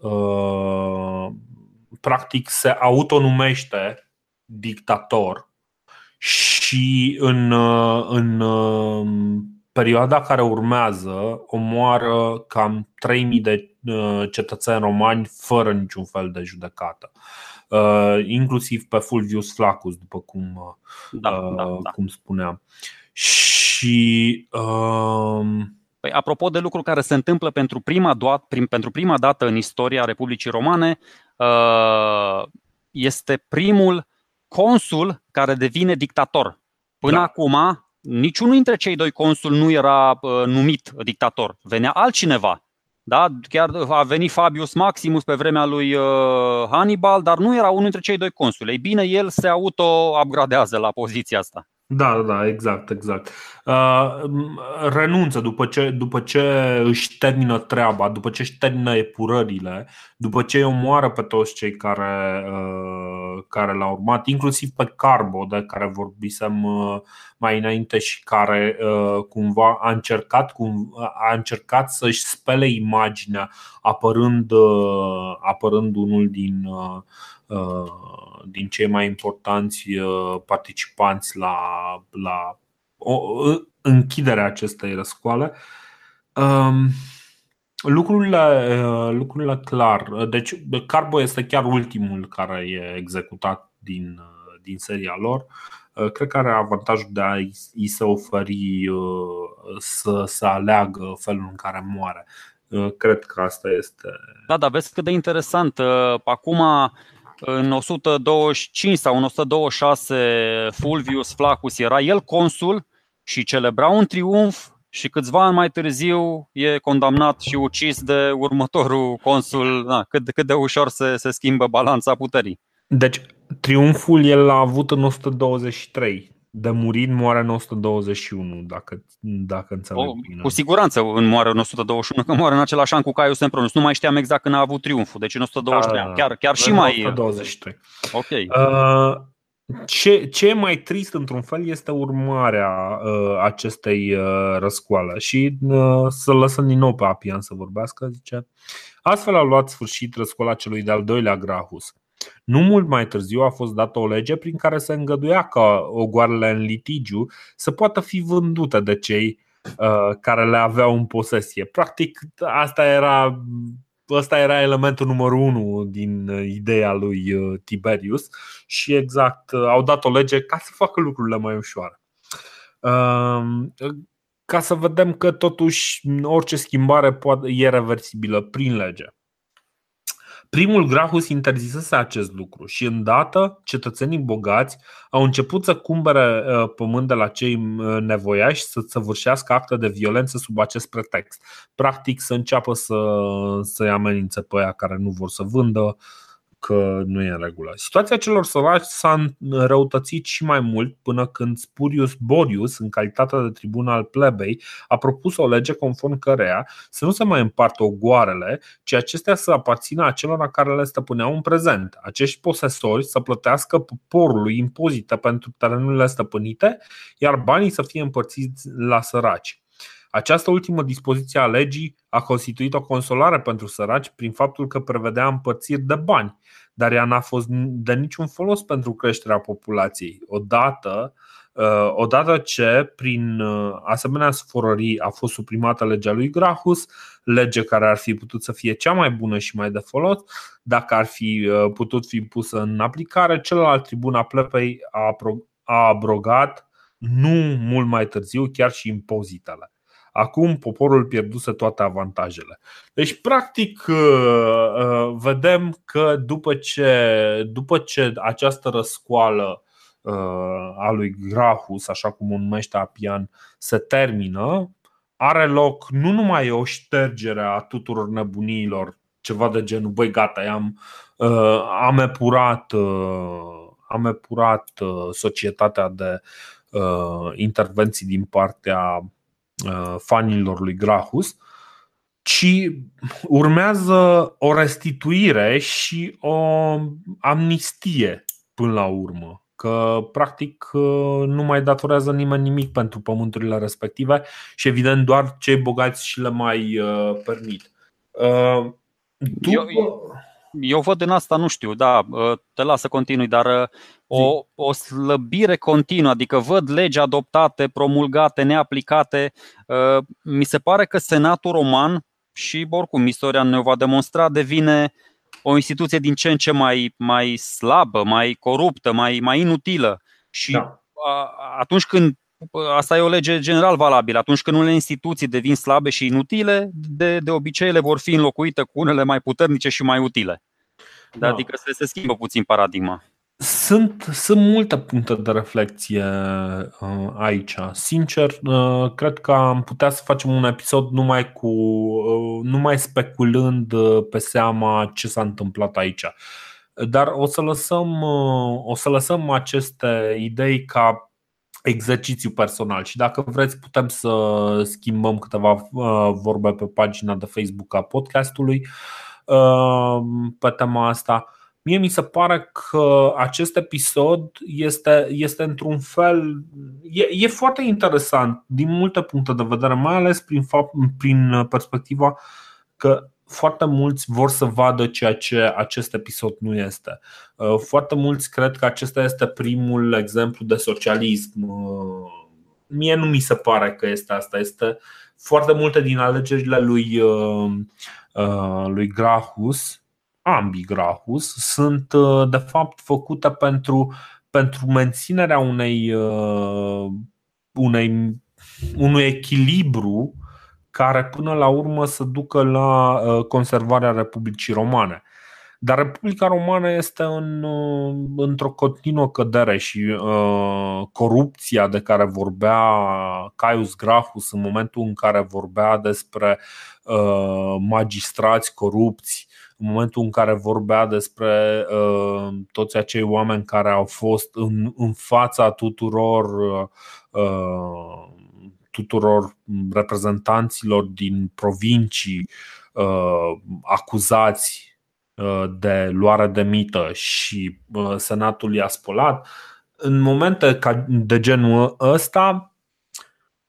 A: practic se autonumește dictator și în, în perioada care urmează omoară cam 3000 de cetățeni romani fără niciun fel de judecată. Uh, inclusiv pe Fulvius Flacus, după cum, uh, da, da, da. cum spuneam. Și um,
B: Păi, apropo de lucruri care se întâmplă pentru prima, doat, prim, pentru prima dată în istoria Republicii Romane, este primul consul care devine dictator. Până da. acum, niciunul dintre cei doi consuli nu era numit dictator. Venea altcineva da? Chiar a venit Fabius Maximus pe vremea lui uh, Hannibal, dar nu era unul dintre cei doi consuli. Ei bine, el se auto-upgradează la poziția asta.
A: Da, da, da, exact, exact. Uh, renunță după ce, după ce își termină treaba, după ce își termină epurările, după ce îi omoară pe toți cei care, uh, care l-au urmat, inclusiv pe Carbo, de care vorbisem uh, mai înainte și care uh, cumva a încercat, cum, a încercat să-și spele imaginea apărând, uh, apărând unul din. Uh, Uh, din cei mai importanți uh, participanți la, la o, închiderea acestei răscoale. Um, lucrurile, uh, lucrurile clar. Deci, Carbo este chiar ultimul care e executat din, din seria lor. Cred că are avantajul de a i se oferi să, să aleagă felul în care moare. Cred că asta este.
B: Da, dar vezi cât de interesant. Acum în 125 sau în 126 Fulvius Flaccus era el consul și celebra un triumf și câțiva ani mai târziu e condamnat și ucis de următorul consul. Da, cât, cât de ușor se, se schimbă balanța puterii.
A: Deci triumful el l-a avut în 123 de murit moare în 121, dacă, dacă înțeleg o, bine.
B: Cu siguranță în moare în 121, că moare în același an cu Caius Sempronius. Nu mai știam exact când a avut triumful, deci în 123, da, chiar, chiar și mai...
A: 123. Ok. Uh, ce, ce e mai trist într-un fel este urmarea uh, acestei uh, răscoale și uh, să lăsăm din nou pe Apian să vorbească, zice Astfel a luat sfârșit răscoala celui de-al doilea Grahus nu mult mai târziu a fost dată o lege prin care se îngăduia ca ogoarele în litigiu să poată fi vândute de cei uh, care le aveau în posesie. Practic, asta era Ăsta era elementul numărul unu din uh, ideea lui uh, Tiberius și exact uh, au dat o lege ca să facă lucrurile mai ușoare. Um, ca să vedem că totuși orice schimbare e reversibilă prin lege. Primul Grahus interzisese acest lucru și îndată cetățenii bogați au început să cumpere uh, pământ de la cei uh, nevoiași să săvârșească acte de violență sub acest pretext. Practic să înceapă să, să-i amenințe pe aia care nu vor să vândă, că nu e în regulă. Situația celor săraci s-a răutățit și mai mult până când Spurius Borius, în calitate de tribun al plebei, a propus o lege conform căreia să nu se mai împartă ogoarele, ci acestea să aparțină acelora care le stăpâneau în prezent. Acești posesori să plătească poporului impozite pentru terenurile stăpânite, iar banii să fie împărțiți la săraci. Această ultimă dispoziție a legii a constituit o consolare pentru săraci prin faptul că prevedea împărțiri de bani, dar ea n-a fost de niciun folos pentru creșterea populației. Odată, uh, odată ce, prin uh, asemenea sforării, a fost suprimată legea lui Grahus, lege care ar fi putut să fie cea mai bună și mai de folos, dacă ar fi uh, putut fi pusă în aplicare, celălalt tribun a plepei a abrogat nu mult mai târziu chiar și impozitele. Acum poporul pierduse toate avantajele. Deci, practic, uh, uh, vedem că după ce, după ce această răscoală uh, a lui Grahus, așa cum o numește Apian, se termină, are loc nu numai o ștergere a tuturor nebuniilor, ceva de genul, băi, gata, am, am epurat, am epurat societatea de intervenții din partea Uh, fanilor lui Grahus, ci urmează o restituire și o amnistie până la urmă. că practic nu mai datorează nimeni nimic pentru pământurile respective și evident doar cei bogați și le mai permit.
B: Tu... Eu, eu văd în asta, nu știu, da, te las să continui, dar o, o slăbire continuă, adică văd legi adoptate, promulgate, neaplicate. Mi se pare că Senatul Roman și oricum istoria ne va demonstra, devine o instituție din ce în ce mai, mai slabă, mai coruptă, mai, mai inutilă. Și da. atunci când Asta e o lege general valabilă. Atunci când unele instituții devin slabe și inutile, de, de obicei ele vor fi înlocuite cu unele mai puternice și mai utile. Da. Adică se, se schimbă puțin paradigma.
A: Sunt, sunt multe puncte de reflexie uh, aici. Sincer, uh, cred că am putea să facem un episod numai cu uh, numai speculând pe seama ce s-a întâmplat aici. Dar o să lăsăm, o să lăsăm aceste idei ca exercițiu personal și dacă vreți putem să schimbăm câteva vorbe pe pagina de Facebook a podcastului pe tema asta. Mie mi se pare că acest episod este, este într-un fel. E, e foarte interesant din multe puncte de vedere, mai ales prin, fapt, prin perspectiva că foarte mulți vor să vadă ceea ce acest episod nu este. Uh, foarte mulți cred că acesta este primul exemplu de socialism. Uh, mie nu mi se pare că este asta. Este foarte multe din alegerile lui, uh, lui Grahus ambigrahus sunt uh, de fapt făcute pentru, pentru menținerea unei, uh, unei, unui echilibru care până la urmă să ducă la uh, conservarea Republicii Romane. Dar Republica Romană este în, într-o continuă cădere și uh, corupția de care vorbea Caius Grahus în momentul în care vorbea despre uh, magistrați corupți în momentul în care vorbea despre uh, toți acei oameni care au fost în, în fața tuturor uh, tuturor reprezentanților din provincii uh, acuzați uh, de luare de mită și uh, Senatul i-a spălat, în momente de genul ăsta,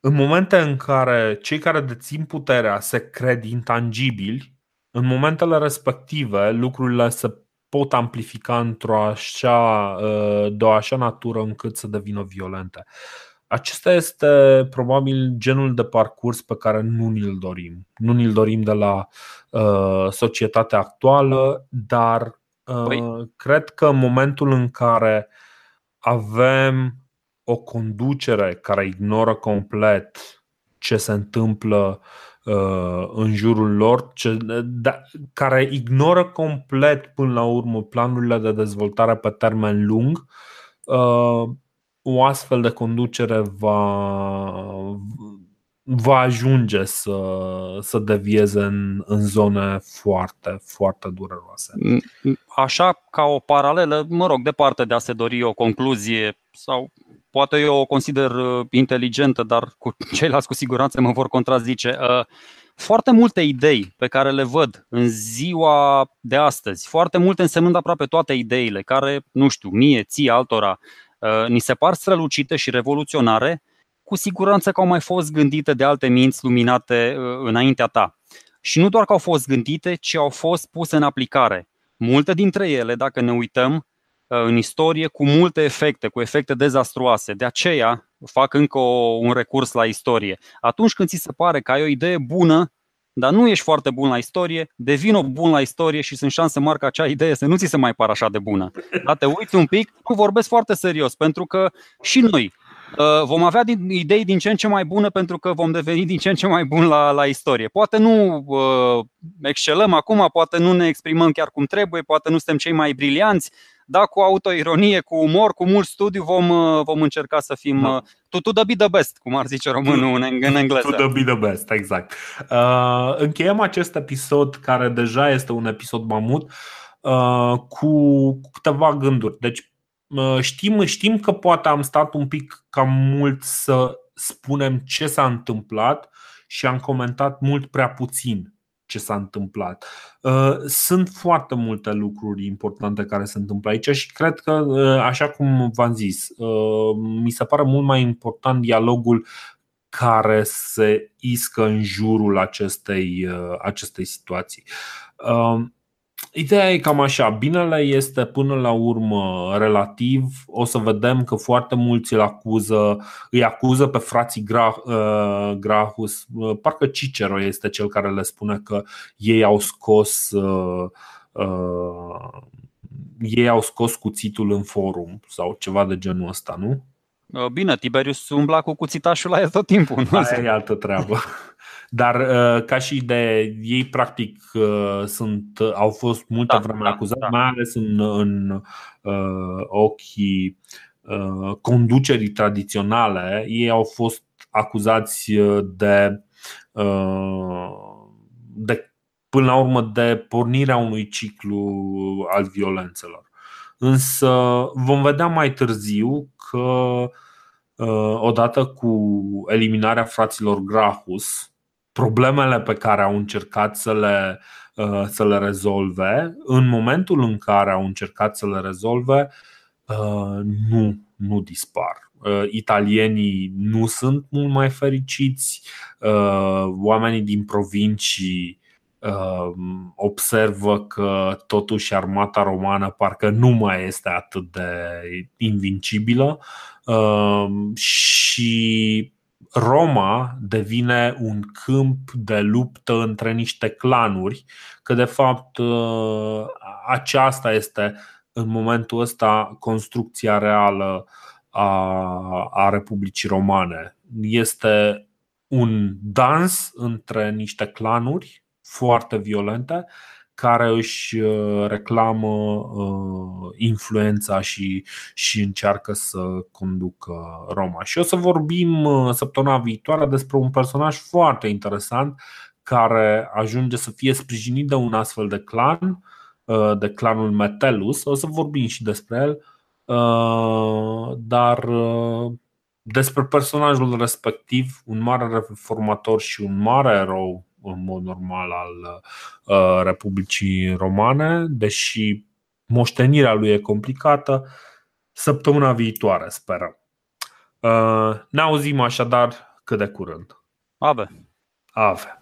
A: în momente în care cei care dețin puterea se cred intangibili, în momentele respective lucrurile se pot amplifica într-o așa, uh, de o așa natură încât să devină violente. Acesta este probabil genul de parcurs pe care nu ni-l dorim. Nu ni-l dorim de la uh, societatea actuală, dar uh, păi. cred că în momentul în care avem o conducere care ignoră complet ce se întâmplă Uh, în jurul lor, ce, da, care ignoră complet până la urmă planurile de dezvoltare pe termen lung, uh, o astfel de conducere va, va ajunge să, să devieze în, în zone foarte, foarte dureroase.
B: Așa, ca o paralelă, mă rog, departe de a se dori o concluzie sau poate eu o consider uh, inteligentă, dar cu ceilalți cu siguranță mă vor contrazice. Uh, foarte multe idei pe care le văd în ziua de astăzi, foarte multe însemnând aproape toate ideile care, nu știu, mie, ție, altora, uh, ni se par strălucite și revoluționare, cu siguranță că au mai fost gândite de alte minți luminate înaintea ta. Și nu doar că au fost gândite, ci au fost puse în aplicare. Multe dintre ele, dacă ne uităm, Uh, în istorie cu multe efecte, cu efecte dezastruoase. De aceea fac încă o, un recurs la istorie. Atunci când ți se pare că ai o idee bună, dar nu ești foarte bun la istorie, o bun la istorie și sunt șanse mari ca acea idee să nu ți se mai pară așa de bună. Dar te uiți un pic, nu vorbesc foarte serios, pentru că și noi uh, vom avea idei din ce în ce mai bune pentru că vom deveni din ce în ce mai buni la, la istorie. Poate nu uh, excelăm acum, poate nu ne exprimăm chiar cum trebuie, poate nu suntem cei mai brilianți, da, cu autoironie, cu umor, cu mult studiu vom, uh, vom încerca să fim da. Uh, to, to the be the best, cum ar zice românul în, în engleză.
A: To the be the best, exact. Uh, încheiem acest episod care deja este un episod mamut uh, cu, cu câteva gânduri. Deci uh, știm, știm că poate am stat un pic cam mult să spunem ce s-a întâmplat și am comentat mult prea puțin ce s-a întâmplat. Sunt foarte multe lucruri importante care se întâmplă aici și cred că, așa cum v-am zis, mi se pare mult mai important dialogul care se iscă în jurul acestei, acestei situații. Ideea e cam așa, binele este până la urmă relativ, o să vedem că foarte mulți îl acuză, îi acuză pe frații uh, Grahus, uh, parcă Cicero este cel care le spune că ei au scos uh, uh, ei au scos cuțitul în forum sau ceva de genul ăsta, nu?
B: Bine, Tiberius umbla cu cuțitașul la el tot timpul.
A: Nu? Aia e altă treabă. Dar uh, ca și idee, ei practic uh, sunt, au fost multă da, vreme da, acuzați, da. mai ales în, în uh, ochii uh, conducerii tradiționale. Ei au fost acuzați de, uh, de până la urmă de pornirea unui ciclu al violențelor. Însă vom vedea mai târziu că uh, odată cu eliminarea fraților Grahus, problemele pe care au încercat să le, uh, să le rezolve, în momentul în care au încercat să le rezolve, uh, nu, nu dispar. Uh, italienii nu sunt mult mai fericiți, oamenii din provincii observă că totuși armata romană parcă nu mai este atât de invincibilă și Roma devine un câmp de luptă între niște clanuri, că de fapt uh, aceasta este în momentul ăsta construcția reală a, a Republicii Romane. Este un dans între niște clanuri foarte violente care își uh, reclamă uh, influența și, și încearcă să conducă Roma. Și o să vorbim uh, săptămâna viitoare despre un personaj foarte interesant care ajunge să fie sprijinit de un astfel de clan, de clanul Metellus. O să vorbim și despre el, dar despre personajul respectiv, un mare reformator și un mare erou în mod normal al uh, Republicii Romane, deși moștenirea lui e complicată. Săptămâna viitoare, sperăm. Uh, ne auzim așadar cât de curând.
B: Ave.
A: Ave.